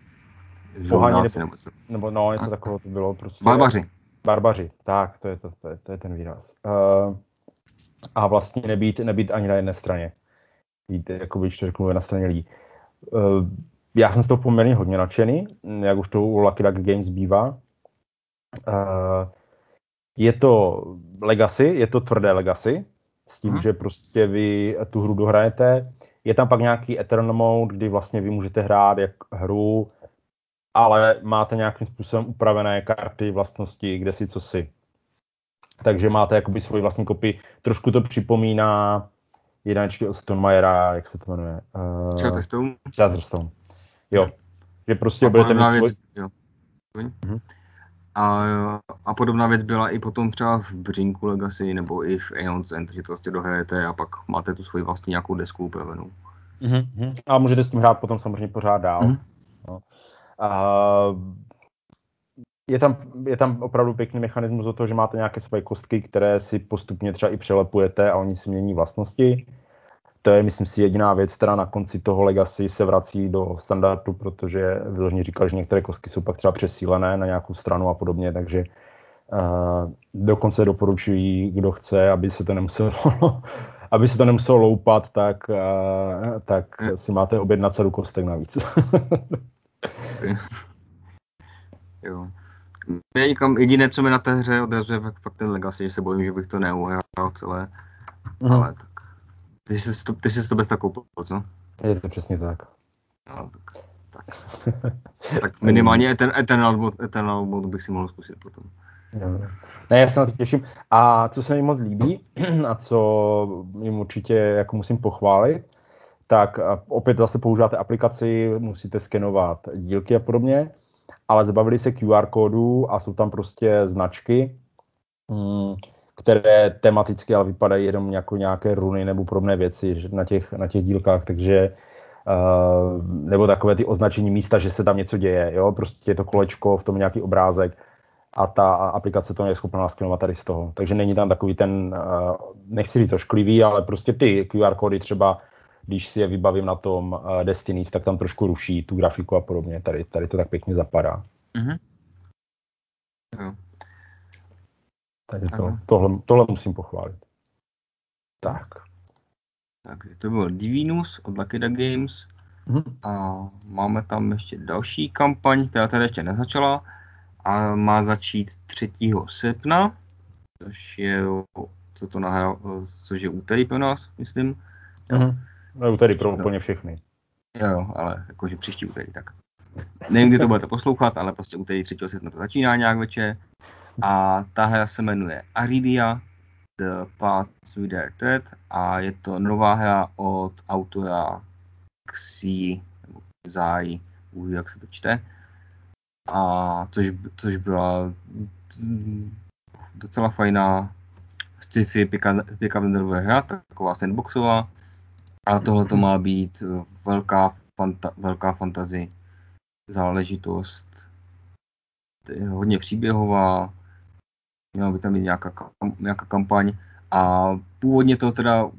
poháni, nebo, nebo no, něco takového to bylo. Prostě, Barbaři. Barbaři, tak, to je, to, to je, to je ten výraz. Uh, a vlastně nebýt, nebýt ani na jedné straně. Být, jako by řeknu, na straně lidí. Uh, já jsem z toho poměrně hodně nadšený, jak už to u Lucky Duck Games bývá. Uh, je to legacy, je to tvrdé legacy, s tím, hmm. že prostě vy tu hru dohrajete. Je tam pak nějaký Eternal Mode, kdy vlastně vy můžete hrát jak hru, ale máte nějakým způsobem upravené karty, vlastnosti, kde si co si. Takže máte jakoby svoji vlastní kopii. Trošku to připomíná jednačky od Stonemajera, jak se to jmenuje? Uh, Chatterstone. Chatterstone. Jo. Že prostě a budete mít. Věc, jo. Mm-hmm. A, a podobná věc byla i potom třeba v Břinku Legacy nebo i v Aeon's End, že to prostě dohrajete a pak máte tu svoji vlastní nějakou desku upravenou. Mm-hmm. A můžete s tím hrát potom samozřejmě pořád dál. Mm-hmm. No. A je tam, je tam opravdu pěkný mechanismus o toho, že máte nějaké své kostky, které si postupně třeba i přelepujete a oni si mění vlastnosti. To je, myslím si, jediná věc, která na konci toho Legacy se vrací do standardu, protože vyloženě říkal, že některé kostky jsou pak třeba přesílené na nějakou stranu a podobně, takže uh, dokonce doporučují, kdo chce, aby se to nemuselo, <laughs> aby se to nemuselo loupat, tak, uh, tak si máte objednat sadu kostek navíc. <laughs> jo. Jediné, co mi na té hře odrazuje, fakt ten Legacy, že se bojím, že bych to neuhrál celé. Mm. Ale tak. Ty jsi, to, ty jsi to bez tak koupil, co? Je to přesně tak. No, tak, tak. tak minimálně ten Eternal, Eternal mode bych si mohl zkusit potom. Jo. Ne, já se na to těším. A co se mi moc líbí a co jim určitě jako musím pochválit, tak opět zase používáte aplikaci, musíte skenovat dílky a podobně, ale zabavili se QR kódu a jsou tam prostě značky, hmm, které tematicky ale vypadají jenom jako nějaké runy nebo podobné věci na těch, na těch dílkách, takže uh, nebo takové ty označení místa, že se tam něco děje, jo, prostě je to kolečko, v tom nějaký obrázek a ta aplikace to je schopná naskenovat tady z toho. Takže není tam takový ten, uh, nechci říct to šklivý, ale prostě ty QR kódy třeba když si je vybavím na tom uh, Destinies, tak tam trošku ruší tu grafiku a podobně. Tady, tady to tak pěkně zapadá. Mm-hmm. Jo. Takže to, tohle, tohle musím pochválit. Tak. Takže to byl Divinus od Lucky Duck Games. Mm-hmm. A máme tam ještě další kampaň, která tady ještě nezačala a má začít 3. srpna, což je, co to nahrál, což je úterý pro nás, myslím. Mm-hmm. No, úterý pro úplně všechny. Jo, ale jakože příští úterý, tak. Nevím, kdy to budete poslouchat, ale prostě úterý 3. srpna to začíná nějak večer. A ta hra se jmenuje Aridia The Paths with Their Thread a je to nová hra od autora Xi, nebo Zai, jak se to čte. A což, což byla docela fajná sci-fi pěkavendrová hra, taková sandboxová. A tohle to má být velká, fanta, velká fantazy záležitost. Je hodně příběhová, měla by tam být nějaká, nějaká kampaň. A původně to teda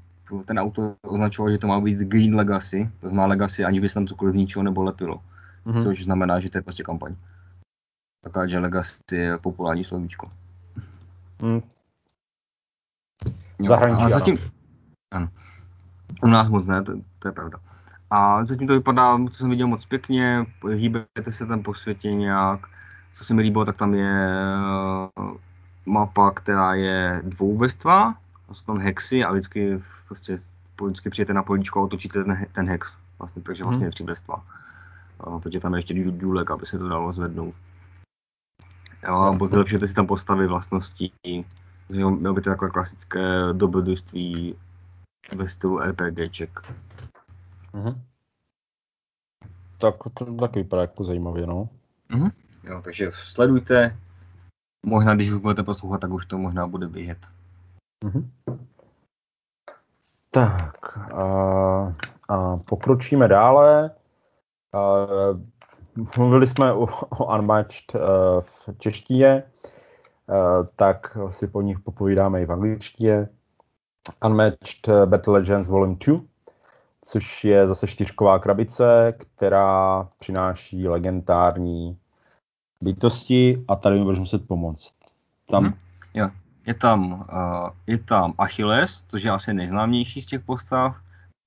ten autor označoval, že to má být Green Legacy, to znamená Legacy, ani by se tam cokoliv ničeho nebo lepilo. Mm-hmm. Což znamená, že to je prostě kampaň. Taková, že Legacy je populární slovíčko. Mm. Zahraničí, a zatím, ano. U nás moc ne, to, to je pravda. A zatím to vypadá, co jsem viděl moc pěkně, hýbete se tam po světě nějak. Co se mi líbilo, tak tam je mapa, která je dvouvrstvá, jsou tam hexy a vždycky, prostě, vždycky přijete na políčko a otočíte ten, ten hex, vlastně, takže vlastně hmm. tři vrstva. protože tam je ještě důlek, aby se to dalo zvednout. Jo, a vylepšujete si tam postavy, vlastnosti, mělo by to jako klasické dobrodružství ve stylu RPGček. Mm-hmm. tak to taky vypadá jako zajímavě, no. Mhm. Jo, takže sledujte. Možná, když už budete poslouchat, tak už to možná bude běžet. Mhm. Tak a, a pokročíme dále. A, mluvili jsme o, o Unmatched uh, v češtině, uh, tak si po nich popovídáme i v angličtině. Unmatched Battle Legends Volume 2, což je zase čtyřková krabice, která přináší legendární bytosti a tady mi budeš muset pomoct. Tam... Mhm. Jo, je tam, uh, je tam Achilles, což je asi nejznámější z těch postav.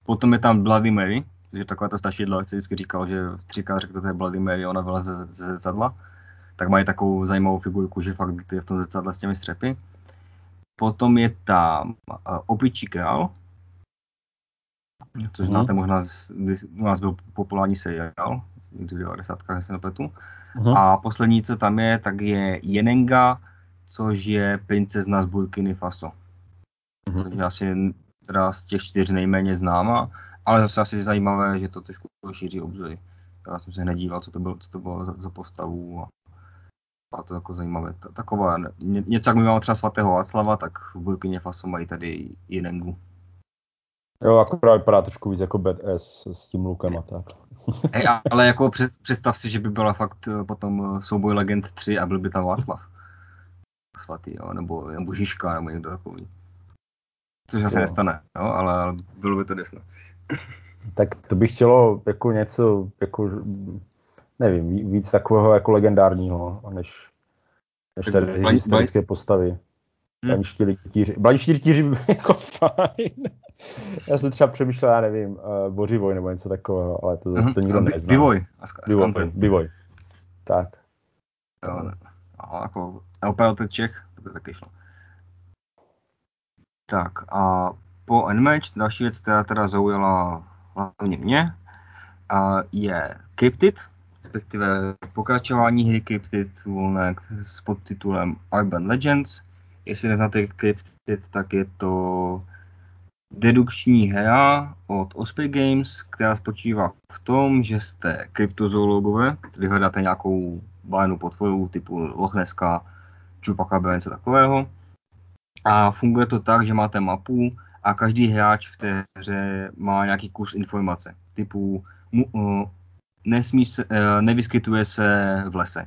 Potom je tam Bloody Mary, je taková to stačidlo, jak se vždycky říkal, že třikrát je Bloody Mary, ona byla ze, ze zrcadla. Tak mají takovou zajímavou figurku, že fakt je v tom zrcadle s těmi střepy. Potom je tam uh, Opičí král, což Mhm. znáte možná, z, u nás byl populární seriál, v 90. jestli se nepletu. Mhm. A poslední, co tam je, tak je Jenenga, což je princezna z Burkiny Faso. Mhm. Což je asi teda z těch čtyř nejméně známa, ale zase asi zajímavé, že to trošku šíří obzory. Já jsem se hned díval, co to bylo, co to bylo za, za postavu a, a to jako zajímavé. Ta- Taková, ně, něco jak my máme třeba svatého Václava, tak v Burkině Faso mají tady Jenengu. Jo, akorát vypadá trošku víc jako badass s tím lukem a tak. Hej, a- ale jako před, představ si, že by byla fakt eh, potom eh, souboj Legend 3 a byl by tam Václav. Svatý, jo, nebo, nebo Žižka, nebo někdo takový. Což asi Jo. nestane, jo, ale, ale bylo by to desno. Tak to bych chtělo jako něco, jako, nevím, ví- víc takového jako legendárního, než, než tady historické postavy. Hm. Blaniští rytíři. Blaniští rytíři by byli <laughs> jako fajn. Já jsem třeba přemýšlel, já nevím, uh, Bořivoj nebo něco takového, ale to zase to nikdo nezná. Bivoj. Bivoj. Bivoj. Tak. Jo. A jako operator Čech, to by taky šlo. Tak a po Unmatched další věc, která teda zaujala hlavně mě, a je Cryptid, respektive pokračování hry Cryptid volné s podtitulem Urban Legends. Jestli neznáte Cryptid, tak je to dedukční hra od Osprey Games, která spočívá v tom, že jste kryptozoologové, tedy hledáte nějakou bájnou potvoru typu Loch Nesska, Chupacabra, něco takového. A funguje to tak, že máte mapu a každý hráč v té hře má nějaký kus informace. Typu mu, uh, nesmí se, uh, nevyskytuje se v lese.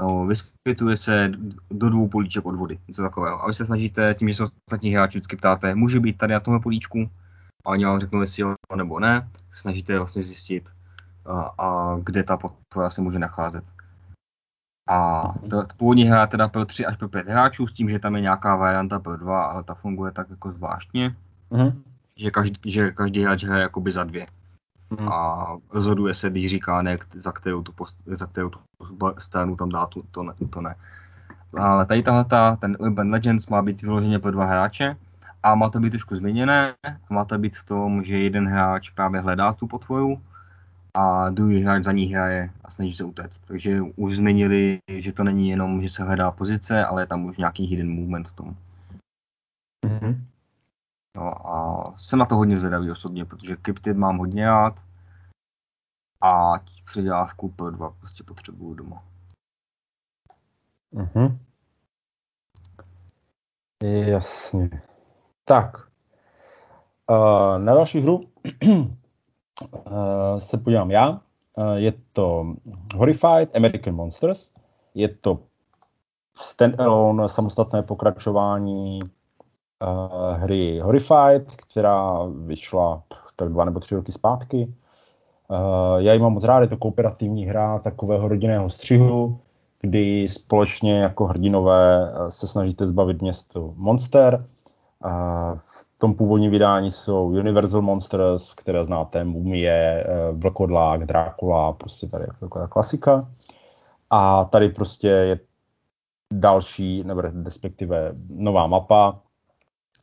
No, vyskytuje se do dvou políček od vody, něco takového. A vy se snažíte, tím, že se ostatní hráči vždycky ptáte, může být tady na tomhle políčku? A oni vám řeknou, jestli jo nebo ne. Snažíte vlastně zjistit, a, a kde ta potvora se může nacházet. A to, to původní hra teda pro 3 až pro 5 hráčů, s tím, že tam je nějaká varianta pro 2, ale ta funguje tak jako zvláštně, Mhm. že každý, že každý hráč hraje jakoby za dvě. Mhm. A rozhoduje se, když říká ne, za kterou tu, post, za kterou tu stranu tam dá, tu, to, ne, to ne. Ale tady tahle, ten Urban Legends má být vyloženě pro dva hráče a má to být trošku změněné. Má to být v tom, že jeden hráč právě hledá tu potvoru a druhý hráč za ní hraje a snaží se utéct. Takže už změnili, že to není jenom, že se hledá pozice, ale je tam už nějaký hidden movement v tom. Mhm. No a jsem na to hodně zvědavý osobně, protože Cryptid mám hodně rád a předělávku pro dva prostě potřebuju doma. Mhm. Jasně. Tak. Uh, na další hru uh, <clears throat> se podívám já. Uh, je to Horrified American Monsters. Je to standalone samostatné pokračování uh, hry Horrified, která vyšla tak dva nebo tři roky zpátky. Uh, já ji mám moc rád, je to kooperativní hra takového rodinného střihu, kdy společně jako hrdinové eh, se snažíte zbavit město Monster. A v tom původním vydání jsou Universal Monsters, které znáte, Mumie, Vlkodlák, Drákula, prostě tady jako taková klasika. A tady prostě je další, nebo respektive nová mapa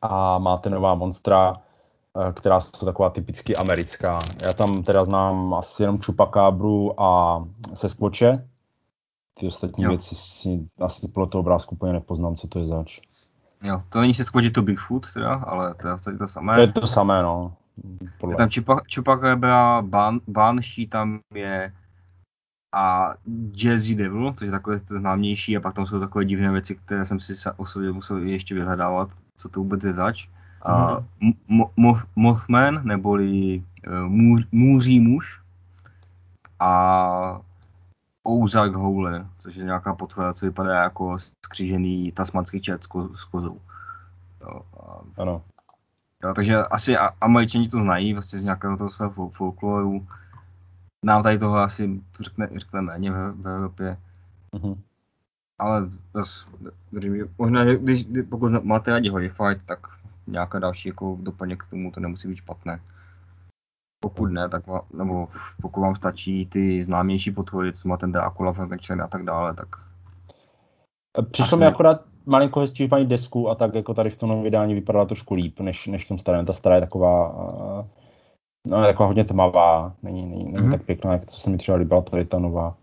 a máte nová monstra, eh, která jsou taková typicky americká. Já tam teda znám asi jenom Chupacabru a Sasquatche. Ty ostatní Jo. věci si asi podle toho obrázku úplně nepoznám, co to je zač. Jo, to není se skodit to Bigfoot teda, ale to je v podstatě to samé. To je to samé, no. Podle... Je tam Ban, Banshee tam je a Jazzy Devil, to je takové to známější a pak tam jsou takové divné věci, které jsem si o sobě musel ještě vyhledávat, co to vůbec je zač. Mm-hmm. Uh, Mothman, neboli uh, Můří muž a Ozark Howler, což je nějaká potvora, co vypadá jako skřížený tasmanský čet s, ko, s kozou. Jo, a, ano. Jo, takže asi Američani to znají vlastně z nějakého toho svého folkloru. Nám tady toho asi řekne, řekne méně v, v Evropě. Mm-hmm. Ale zase, možná, když, pokud máte rádi horrify, tak nějaká další jako doplněk k tomu to nemusí být špatné. Pokud ne, tak vám, nebo pokud vám stačí ty známější potvory, co má ten Dracula, Frankenstein a tak dále, tak... Přišlo mi akorát malinko hezčí, že mají desku a tak jako tady v tom novém vydání vypadala trošku líp, než, než v tom starém. Ta stará je taková, no, je taková hodně tmavá, není, není, není mm-hmm. tak pěkná, jak co se mi třeba líbila tady ta nová,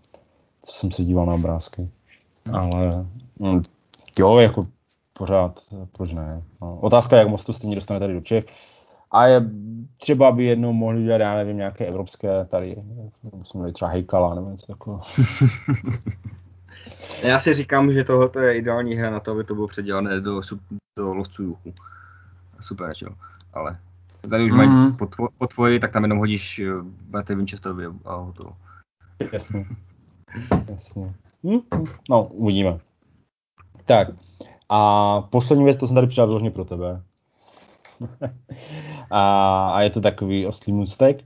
co jsem se díval na obrázky. Mm. Ale mm, jo, jako pořád, proč ne. No. Otázka je, jak moc to stejně dostane tady do Čech. A je třeba by jednou mohli dělat, já nevím, nějaké evropské tady, musím třeba Hejkala nebo něco takového. <laughs> Já si říkám, že tohle je ideální hra na to, aby to bylo předělané do, do lovců duchu. Super, jo. Ale tady už mm. mají mhm. potvory, tak tam jenom hodíš eh, Battle Winchesterovi a hotovo. Jasně. Jasně. Hm? No, uvidíme. Tak. A poslední věc, to jsem tady přidal vložně pro tebe. <laughs> a, a je to takový oslý můstek.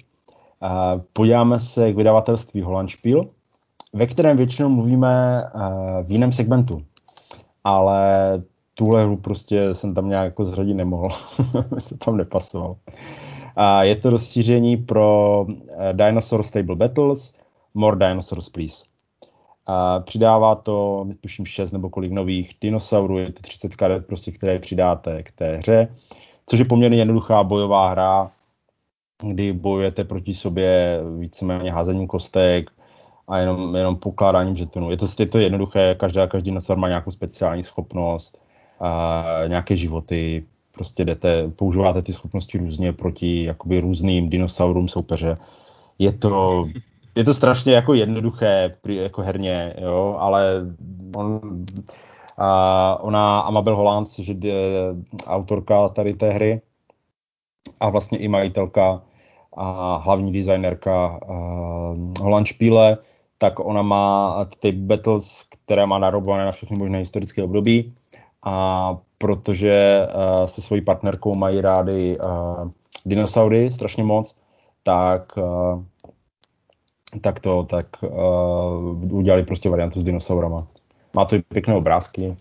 A podíváme se k vydavatelství Holandspiel, ve kterém většinou mluvíme uh, v jiném segmentu. Ale tuhle hru prostě jsem tam nějak jako zhradit nemohl. <laughs> to tam nepasovalo. A je to rozšíření pro uh, Dinosaur Stable Battles, More Dinosaurs Please. A přidává to, tuším, 6 nebo kolik nových dinosaurů, je to 30 karet, prostě, které přidáte k té hře, což je poměrně jednoduchá bojová hra, kdy bojujete proti sobě víceméně házením kostek a jenom, jenom pokládáním žetonů. Je to, je to jednoduché, každá, každý dinosaur má nějakou speciální schopnost, a nějaké životy, prostě jdete, používáte ty schopnosti různě proti jakoby různým dinosaurům soupeře. Je to je to strašně jako jednoduché jako herně, jo, ale on, a ona Amabel Holland, že je autorka tady té hry a vlastně i majitelka a hlavní designerka Holland Špíle, tak ona má ty battles, které má narobované na všechny možné historické období a protože uh, se svojí partnerkou mají rády uh, dinosaury strašně moc, tak tak to, tak uh, udělali prostě variantu s dinosaurama. Má to i pěkné obrázky.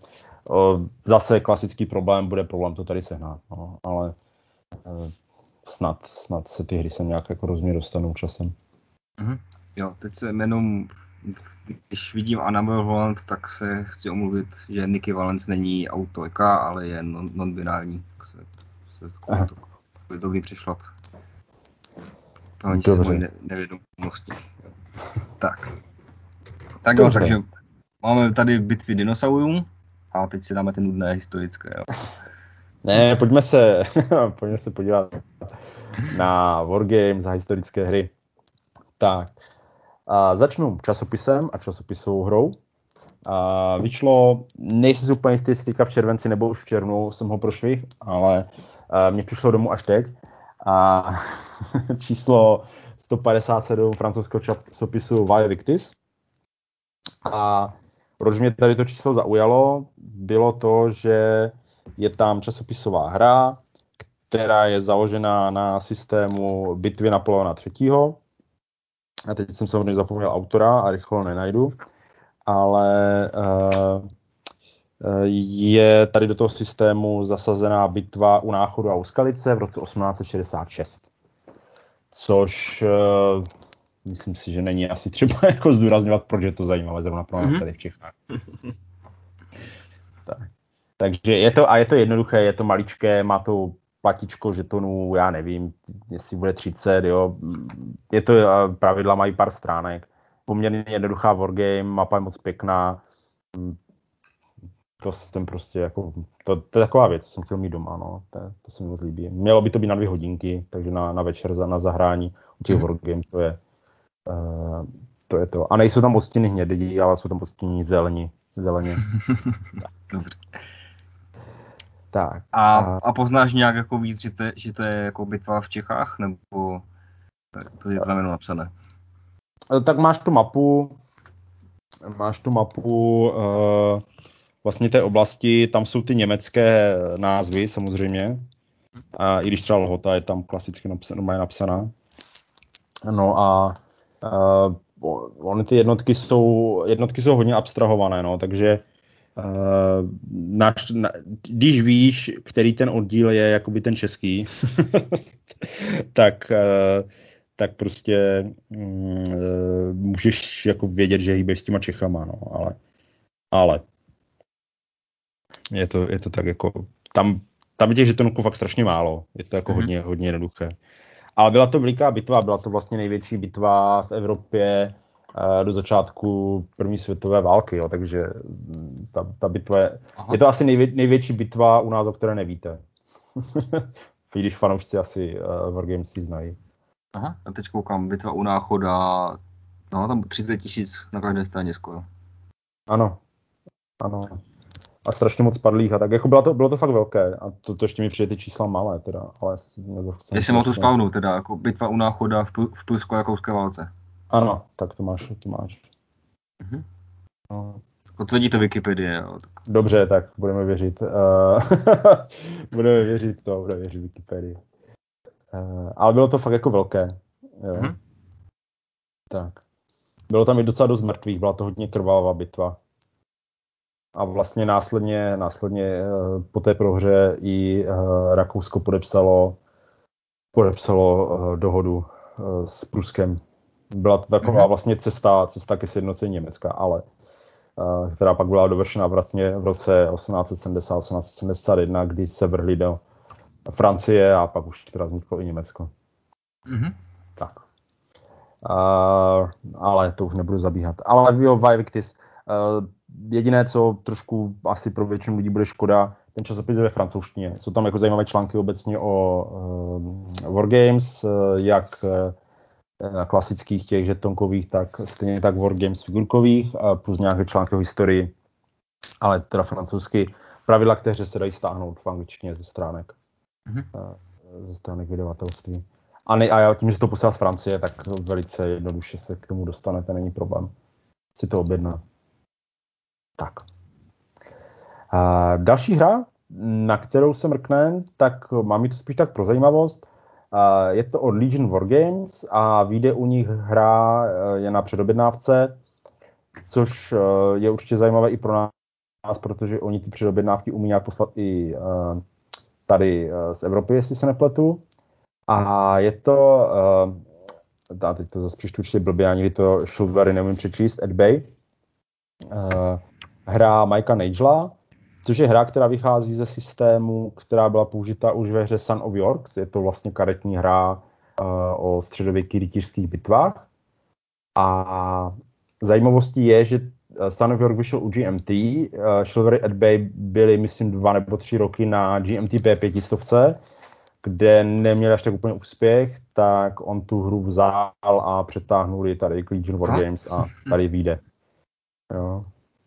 Uh, zase klasický problém bude problém to tady sehnat, no, ale uh, snad, snad se ty hry se nějak jako rozměr dostanou časem. Mm-hmm. Jo, teď se jenom, když vidím Annabelle Holland, tak se chci omluvit, že Nicky Valence není autorka, ale je non-binární. Tak se, se to, to, to, dobrý přešlap. Dobře. Ne, nevědomosti. Tak. Tak jo, takže máme tady bitvy dinosaurů a teď si dáme ty nudné historické. Jo. Ne, pojďme se, <laughs> pojďme se podívat na Wargames a historické hry. Tak, a začnu časopisem a časopisovou hrou. A vyšlo, nejsem si úplně jistý, jestli v červenci nebo už v červnu jsem ho prošvih, ale mě přišlo domů až teď. A <laughs> číslo 157 francouzského časopisu Valle Victis. A proč mě tady to číslo zaujalo, bylo to, že je tam časopisová hra, která je založena na systému bitvy Napoleona III. A teď jsem samozřejmě zapomněl autora a rychle nenajdu. Ale uh, je tady do toho systému zasazená bitva u Náchodu a u Skalice v roce 1866 což uh, myslím si, že není asi třeba <laughs> jako zdůrazňovat, proč je to zajímavé zrovna pro nás mm-hmm. tady v Čechách. <laughs> tak. Takže je to, a je to jednoduché, je to maličké, má to platičko žetonů, já nevím, jestli bude 30, jo. Je to, pravidla mají pár stránek. Poměrně jednoduchá wargame, mapa je moc pěkná. To jsem prostě jako, to, to je taková věc, co jsem chtěl mít doma, no, to, to se mi moc líbí. Mělo by to být na dvě hodinky, takže na, na večer za, na zahrání u těch wargame to je, uh, to je to. A nejsou tam odstíny hnědí, ale jsou tam odstíny zelení, zeleně. <laughs> Dobře. Tak. A, a poznáš nějak jako víc, že to, že to je jako bitva v Čechách, nebo to je tam jenom napsané? Eh, tak máš tu mapu, máš tu mapu uh, vlastně té oblasti, tam jsou ty německé názvy samozřejmě, a i když třeba Lhota je tam klasicky napsaná, napsaná. No a uh, ony ty jednotky jsou, jednotky jsou hodně abstrahované, no, takže uh, naš, na, když víš, který ten oddíl je jakoby ten český, <laughs> tak uh, tak prostě mm, můžeš jako vědět, že hýbeš s těma Čechama, no, ale, ale je to, je to tak jako, tam, tam je těch žetonů fakt strašně málo, je to jako mm-hmm. hodně, hodně jednoduché. Ale byla to veliká bitva, byla to vlastně největší bitva v Evropě uh, do začátku první světové války, jo, takže mm, ta, ta bitva je, Aha. je to asi nejvě, největší bitva u nás, o které nevíte. <laughs> I když fanoušci asi uh, Wargames si znají. Aha, a teď koukám, bitva u náchoda, no tam 30 tisíc na každé straně skoro. Ano, ano. A strašně moc padlých a tak, jako bylo to, bylo to fakt velké a to, to ještě mi přijde ty čísla malé teda, ale Já jsem to spavnu teda, jako bitva u náchoda v, v Prusko-Jakouské válce. Ano, tak to máš, to máš. Mhm. No. Potvrdí to Wikipedie, jo. Dobře, tak budeme věřit. Uh, <laughs> budeme věřit to, budeme věřit Wikipedii. Uh, ale bylo to fakt jako velké. Jo. Mm-hmm. Tak. Bylo tam i docela dost mrtvých, byla to hodně krvavá bitva. A vlastně následně, následně uh, po té prohře i uh, Rakousko podepsalo, podepsalo uh, dohodu s Pruskem. Byla to taková mm-hmm. vlastně cesta, cesta ke sjednocení Německa, ale která pak byla dovršena vlastně v roce 1870-1871, kdy se vrhli do Francie a pak už teda vzniklo i Německo. Mm-hmm. Tak. Uh, ale to už nebudu zabíhat. Ale jo, Victis. Uh, jediné, co trošku asi pro většinu lidí bude škoda, ten časopis je ve francouzštině. Jsou tam jako zajímavé články obecně o uh, Wargames, uh, jak uh, klasických těch žetonkových, tak stejně tak Wargames figurkových, uh, plus nějaké články o historii, ale teda francouzsky. Pravidla, které se dají stáhnout v angličtině ze stránek mm-hmm. ze strany vydavatelství. A, ne, a tím, že to posílá z Francie, tak velice jednoduše se k tomu dostanete, není problém si to objednat. Tak. A další hra, na kterou se mrkne, tak mám to spíš tak pro zajímavost. A je to od Legion Wargames a vyjde u nich hra e, je na předobjednávce, což e, je určitě zajímavé i pro nás, protože oni ty předobjednávky umí nějak poslat i tady eh, z Evropy, jestli se nepletu. A je to, a teď to zase přečtu určitě blbě, ani to Shulvery neumím přečíst, Ed Bay. Uh, hra Mikea Nagela, což je hra, která vychází ze systému, která byla použita už ve hře Sun of Yorks. Je to vlastně karetní hra uh, o středověkých rytířských bitvách. A zajímavostí je, že Eh, Sun of York vyšel u GMT, uh, eh, Chivalry at Bay byly, myslím, dva nebo tři roky na GMT P500, kde neměl až tak úplně úspěch, tak on tu hru vzal a přetáhnul ji tady k Legion War Games a tady vyjde. Jo.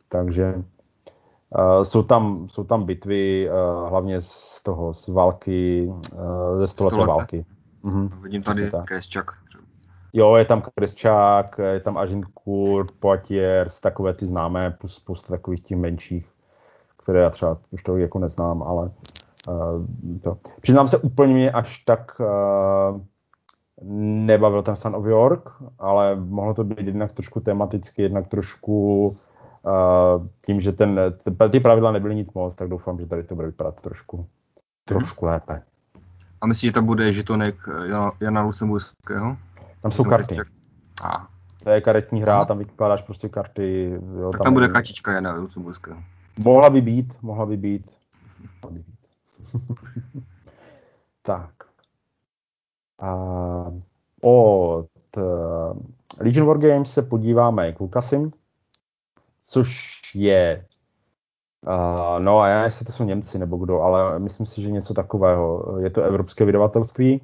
Takže uh, jsou, tam, jsou tam bitvy, uh, hlavně z toho, z války, uh, ze stoleté války. Mhm, Vidím tady Kesčak Jo, je tam Kresčák, je tam Agincourt, Poitiers, takové ty známé, plus spousta takových těch menších, které já třeba už to jako neznám, ale uh, to. Přiznám se úplně mě až tak uh, nebavil ten Sun of York, ale mohlo to být jednak trošku tematicky, jednak trošku uh, tím, že ten, ty pravidla nebyly nic moc, tak doufám, že tady to bude vypadat trošku, trošku mm-hmm. lépe. A myslíš, že to bude žetonek Jana Lucemburského? Tam jsou karty. A. To je karetní hra, tam vykládáš prostě karty. Jo, tak tam, tam bude kačička Jana Lucemburského. Mohla by být, mohla by být. Mohla by být. <laughs> tak. A od uh, Legion War Games se podíváme k Lucasim, což je Uh, no a já jestli to jsou Němci nebo kdo, ale myslím si, že něco takového. Je to evropské vydavatelství,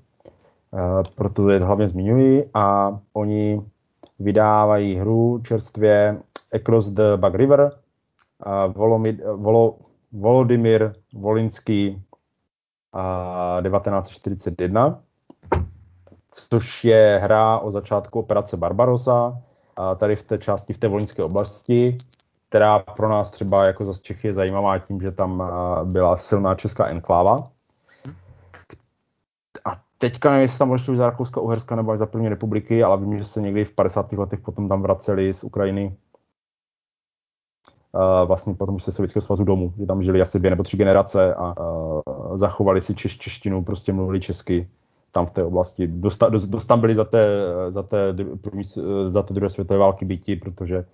uh, proto je to hlavně zmiňuji a oni vydávají hru čerstvě Across the Bug River, uh, Volomid, Volo, Volodymyr Volinský uh, 1941, což je hra o začátku operace Barbarossa, a tady v té části, v té volinské oblasti, která pro nás třeba jako zase Čechy je zajímavá tím, že tam byla silná česká enkláva. A teďka nevím, jestli tam odešli za Rakouska, Uherska nebo až za první republiky, ale vím, že se někdy v 50. letech potom tam vraceli z Ukrajiny Uh, vlastně potom se Sovětského svazu domů, že tam žili asi dvě nebo tři generace a uh, zachovali si češ, češtinu, prostě mluvili česky tam v té oblasti. Dost, dost, dost tam byli za té, za té, za té druhé světové války bytí, protože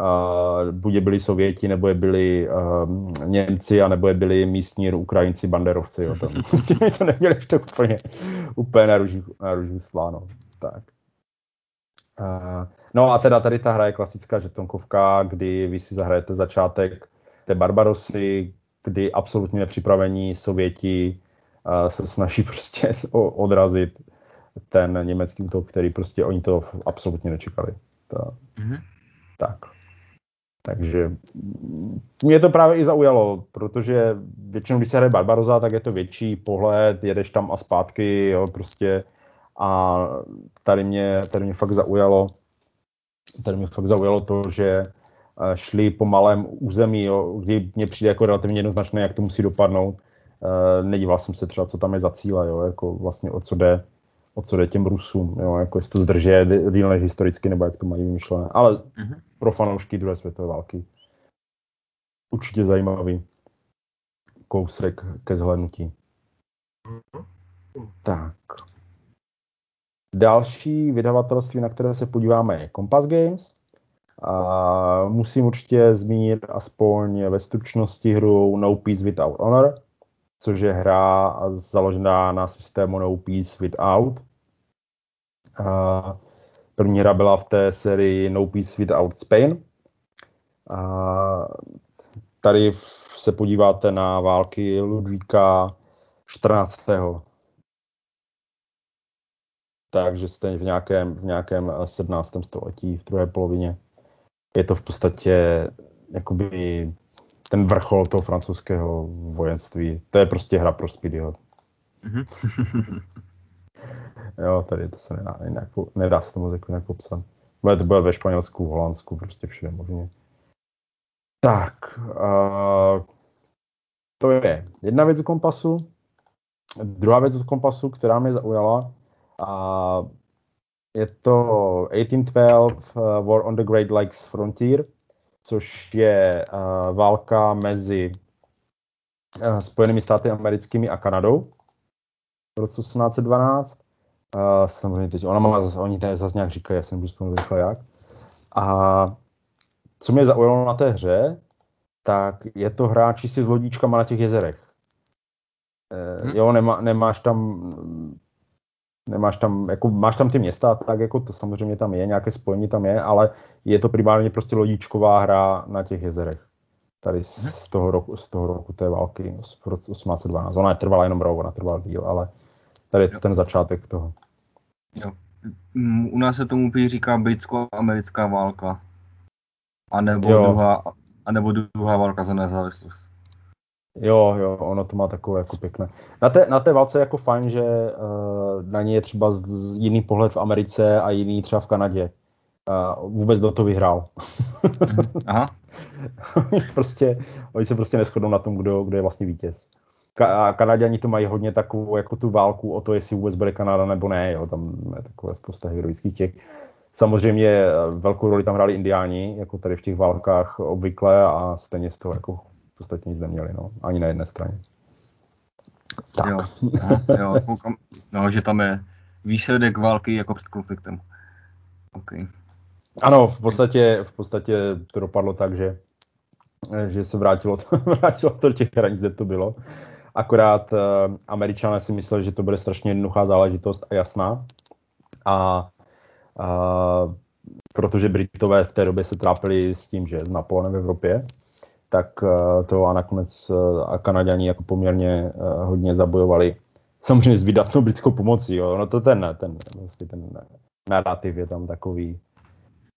uh, buď je byli Sověti, nebo je byli uh, Němci, a nebo je byli místní Ukrajinci, banderovci. Jo, tam. <laughs> Těmi to neměli ještě úplně, úplně na růžu, na růžu sláno. Tak. Uh, no a teda tady ta hra je klasická žetonkovka, kdy vy si zahrajete začátek té Barbarosy, kdy absolutně nepřipravení Sověti uh, se snaží <laughs> prostě odrazit ten německý útok, který prostě oni to absolutně nečekali. To, mm-hmm. Tak. Takže mě to právě i zaujalo, protože většinou, když se hraje Barbaroza, tak je to větší pohled, jedeš tam a zpátky, jo, prostě a tady mě, tady mě fakt zaujalo, tady mě fakt zaujalo to, že eh, šli po malém území, jo, kdy mě přijde jako relativně jednoznačné, jak to musí dopadnout. Uh, nedíval jsem se třeba, co tam je za cíle, jo, jako vlastně o co jde, o co jde těm Rusům, jo, jako jestli to zdrží díl než historicky, nebo jak to mají vymyšlené. Ale uh-huh. pro fanoušky druhé světové války určitě zajímavý kousek ke zhlednutí. Uh-huh. Tak. Další vydavatelství, na které se podíváme, je Compass Games. A musím určitě zmínit aspoň ve stručnosti hru No Peace Without Honor, což je hra založená na systému No Peace Without. A první hra byla v té sérii No Peace Without Spain. A tady se podíváte na války Ludvíka 14 takže jste v nějakém, v nějakém 17. Eh, století, v druhé polovině. Je to v podstatě jakoby ten vrchol toho francouzského vojenství. To je prostě hra pro Speedyho. Mm-hmm. <laughs> jo, tady to se nedá, jinak, nedá se tomu jako nějak popsat. Bude to bude ve Španělsku, v Holandsku, prostě všude možně. Tak, uh, to je jedna věc z kompasu. Druhá věc z kompasu, která mě zaujala, a je to 1812 uh, War on the Great Lakes Frontier, což je uh, válka mezi uh, Spojenými státy americkými a Kanadou v roce 1812. Uh, samozřejmě teď, ona má zase, oni tady zase nějak říkají, já jsem už vzpomněl rychle jak. A co mě zaujalo na té hře, tak je to hra čistě s lodíčkama na těch jezerech. hmm. Jo, nemá, nemáš tam nemáš tam, jako máš tam ty města, tak jako to samozřejmě tam je, nějaké spojení tam je, ale je to primárně prostě lodíčková hra na těch jezerech. Tady z mhm. toho roku, z toho roku té války, z 1812. Ona trvala jenom rok, ona trvala díl, ale tady je ten začátek toho. Jo. U nás se tomu říká britsko-americká válka. A nebo, druhá, a nebo druhá válka za nezávislost. Jo, jo, ono to má takové jako pěkné. Na té, na té válce je jako fajn, že uh, na ní je třeba z, z jiný pohled v Americe a jiný třeba v Kanadě. Uh, vůbec do to vyhrál. Mhm, aha. <laughs> prostě, oni se prostě neschodnou na tom, kdo, kdo je vlastně vítěz. Ka- Kanaděni to mají hodně takovou jako tu válku o to, jestli vůbec bude Kanada nebo ne. Jo. Tam je takové spousta heroických těch. Samozřejmě eh, velkou roli tam hráli indiáni, jako tady v těch válkách obvykle a stejně z toho jako podstatě nic neměli, no, ani na jedné straně. Tak. Jo, no, jo <laughs> koukám, no, že tam je výsledek války jako před konfliktem. Okay. Ano, v podstatě, v podstatě to dopadlo tak, že, že se vrátilo, <laughs> vrátilo to do těch hranic, kde to bylo. Akorát uh, američané si mysleli, že to bude strašně jednoduchá záležitost a jasná. A uh, protože Britové v té době se trápili s tím, že s Napoleonem v Evropě, tak uh, to a nakonec uh, a Kanaděni jako poměrně uh, hodně zabojovali. Samozřejmě s vydatnou britskou pomocí, jo. no to ten, ten, vlastně ten narrativ je tam takový,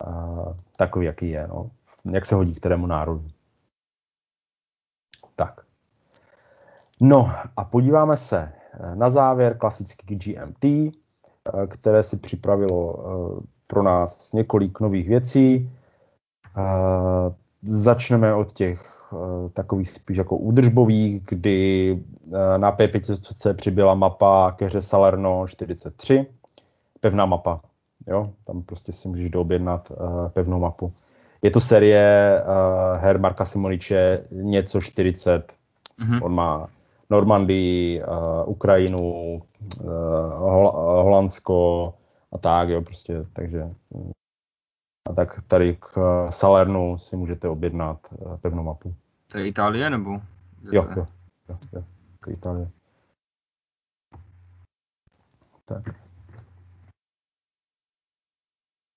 uh, takový, jaký je, no. jak se hodí kterému národu. Tak. No a podíváme se na závěr klasický GMT, které si připravilo pro nás několik nových věcí. Začneme od těch takových spíš jako údržbových, kdy na P500 přibyla mapa keře Salerno 43, pevná mapa. Jo, tam prostě si můžeš doobjednat pevnou mapu. Je to série her Marka Simoniče něco 40. Mm-hmm. On má Normandii, Ukrajinu, Holandsko, a tak, jo, prostě, takže a tak tady k Salernu si můžete objednat eh, pevnou mapu. To je Itálie, nebo? Jo, jo, jo, jo, to je Itálie. Tak.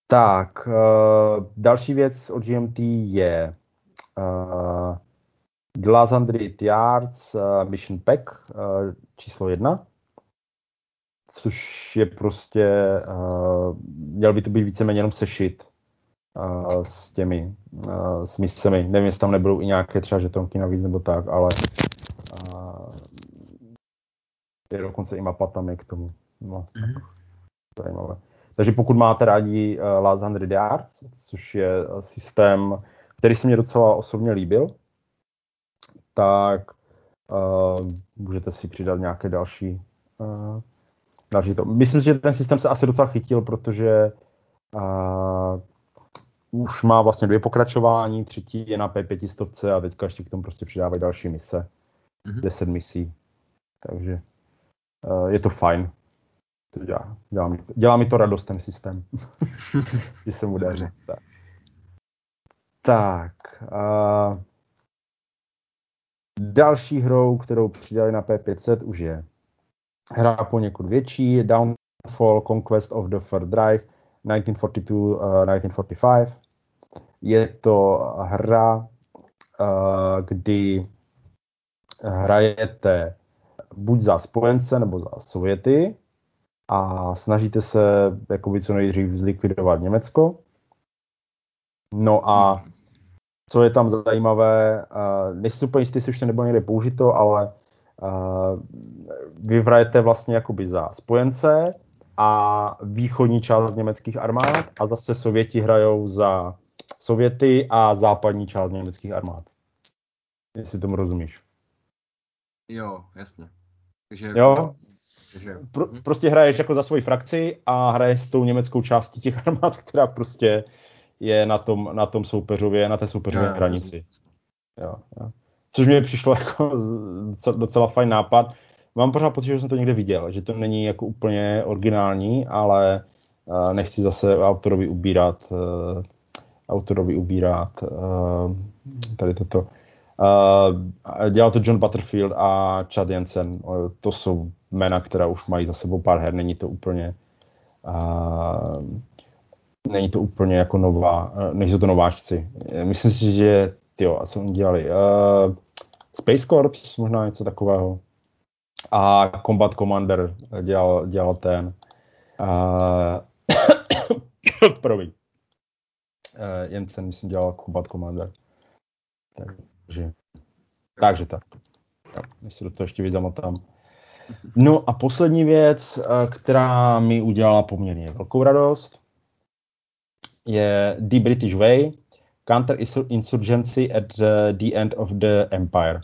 Tak, uh, další věc od GMT je uh, Last Hundred Yards uh, Mission Pack uh, číslo jedna což je prostě, uh, měl by to být víceméně jenom sešit uh, s těmi, uh, s miscemi. Nevím, jestli tam nebudou i nějaké třeba žetonky navíc nebo tak, ale uh, je dokonce i mapa tam je k tomu. No, mm-hmm. zajímavé. Takže pokud máte rádi uh, Last 100 Yards, což je systém, který se mě docela osobně líbil, tak uh, můžete si přidat nějaké další uh, další to. Myslím si, že ten systém se asi docela chytil, protože uh, už má vlastně dvě pokračování, třetí je na P500 a teďka ještě k tomu prostě přidávají další mise. Mm-hmm. 10 misí. Takže uh, je to fajn. To dělá, dělá, mi, dělá mi to radost ten systém. <laughs> Když se mu daří. Tak. tak uh, další hrou, kterou přidali na P500 už je hra poněkud větší, Downfall, Conquest of the Third Reich, 1942, uh, 1945. Je to hra, uh, kdy hrajete buď za spojence nebo za Sověty a snažíte se jakoby co nejdřív zlikvidovat Německo. No a co je tam zajímavé, uh, nejsem úplně jistý, jestli už to nebylo někde použito, ale vy vrajete vlastně jakoby za spojence a východní část německých armád a zase Sověti hrajou za Sověty a západní část německých armád. Jestli tomu rozumíš. Jo, jasně. Takže, jo, takže, Pro, hm. prostě hraješ jako za svoji frakci a hraješ s tou německou částí těch <laughs> armád, která prostě je na tom, na tom soupeřově, na té soupeřové hranici. Jo, jo což mi přišlo jako docela fajn nápad. Mám pořád pocit, že jsem to někde viděl, že to není jako úplně originální, ale uh, nechci zase autorovi ubírat uh, autorovi ubírat uh, tady toto. Uh, dělal to John Butterfield a Chad Jensen. Uh, to jsou jména, která už mají za sebou pár her. Není to úplně není to úplně jako nová, nejsou to nováčci. Myslím si, že jo, a co oni dělali? Uh, Space Corps, možná něco takového. A Combat Commander dělal, dělal ten. Uh, <coughs> promiň. Uh, Jensen, myslím, dělal Combat Commander. Takže, takže tak. Já se do toho ještě víc zamotám. No a poslední věc, která mi udělala poměrně velkou radost, je The British Way, Counterinsurgency at the, the End of the Empire.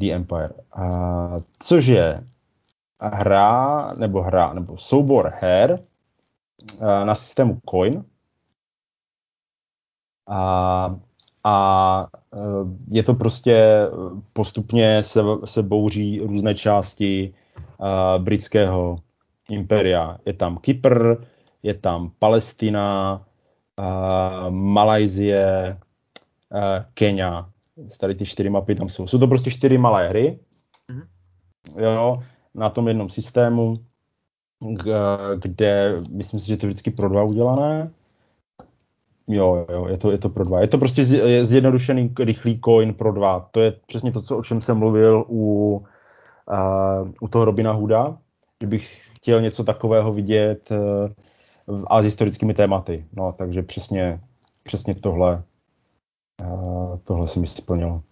The Empire. Uh, což je hra, nebo hra, nebo soubor her uh, na systému Coin. A, a uh, je to prostě postupně se, se bouří různé části uh, britského imperia. Je tam Kypr, je tam Palestina, uh, Malajzie, uh, Kenia. Tady ty čtyři mapy tam jsou. Jsou to prostě čtyři malé hry, mm-hmm. jo, na tom jednom systému, kde myslím si, že to je vždycky pro dva udělané. Jo, jo, je to, je to pro dva. Je to prostě zjednodušený rychlý coin pro dva. To je přesně to, co, o čem jsem mluvil u, uh, u toho Robina Hooda, že bych chtěl něco takového vidět uh, a s historickými tématy. No, takže přesně, přesně tohle, uh, tohle se mi splnilo.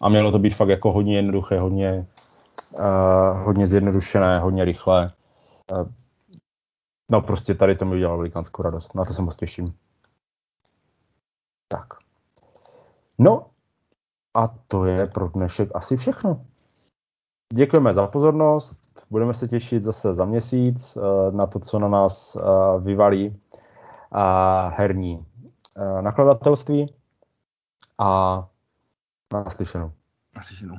A mělo to být fakt jako hodně jednoduché, hodně, uh, hodně zjednodušené, hodně rychlé. Uh, no prostě tady to mi udělalo velikánskou radost. Na to se moc těším. Tak. No a to je pro dnešek asi všechno. Děkujeme za pozornost. Budeme se těšit zase za měsíc uh, na to, co na nás uh, vyvalí uh, herní nakladatelství a naslyšenou. Naslyšenou.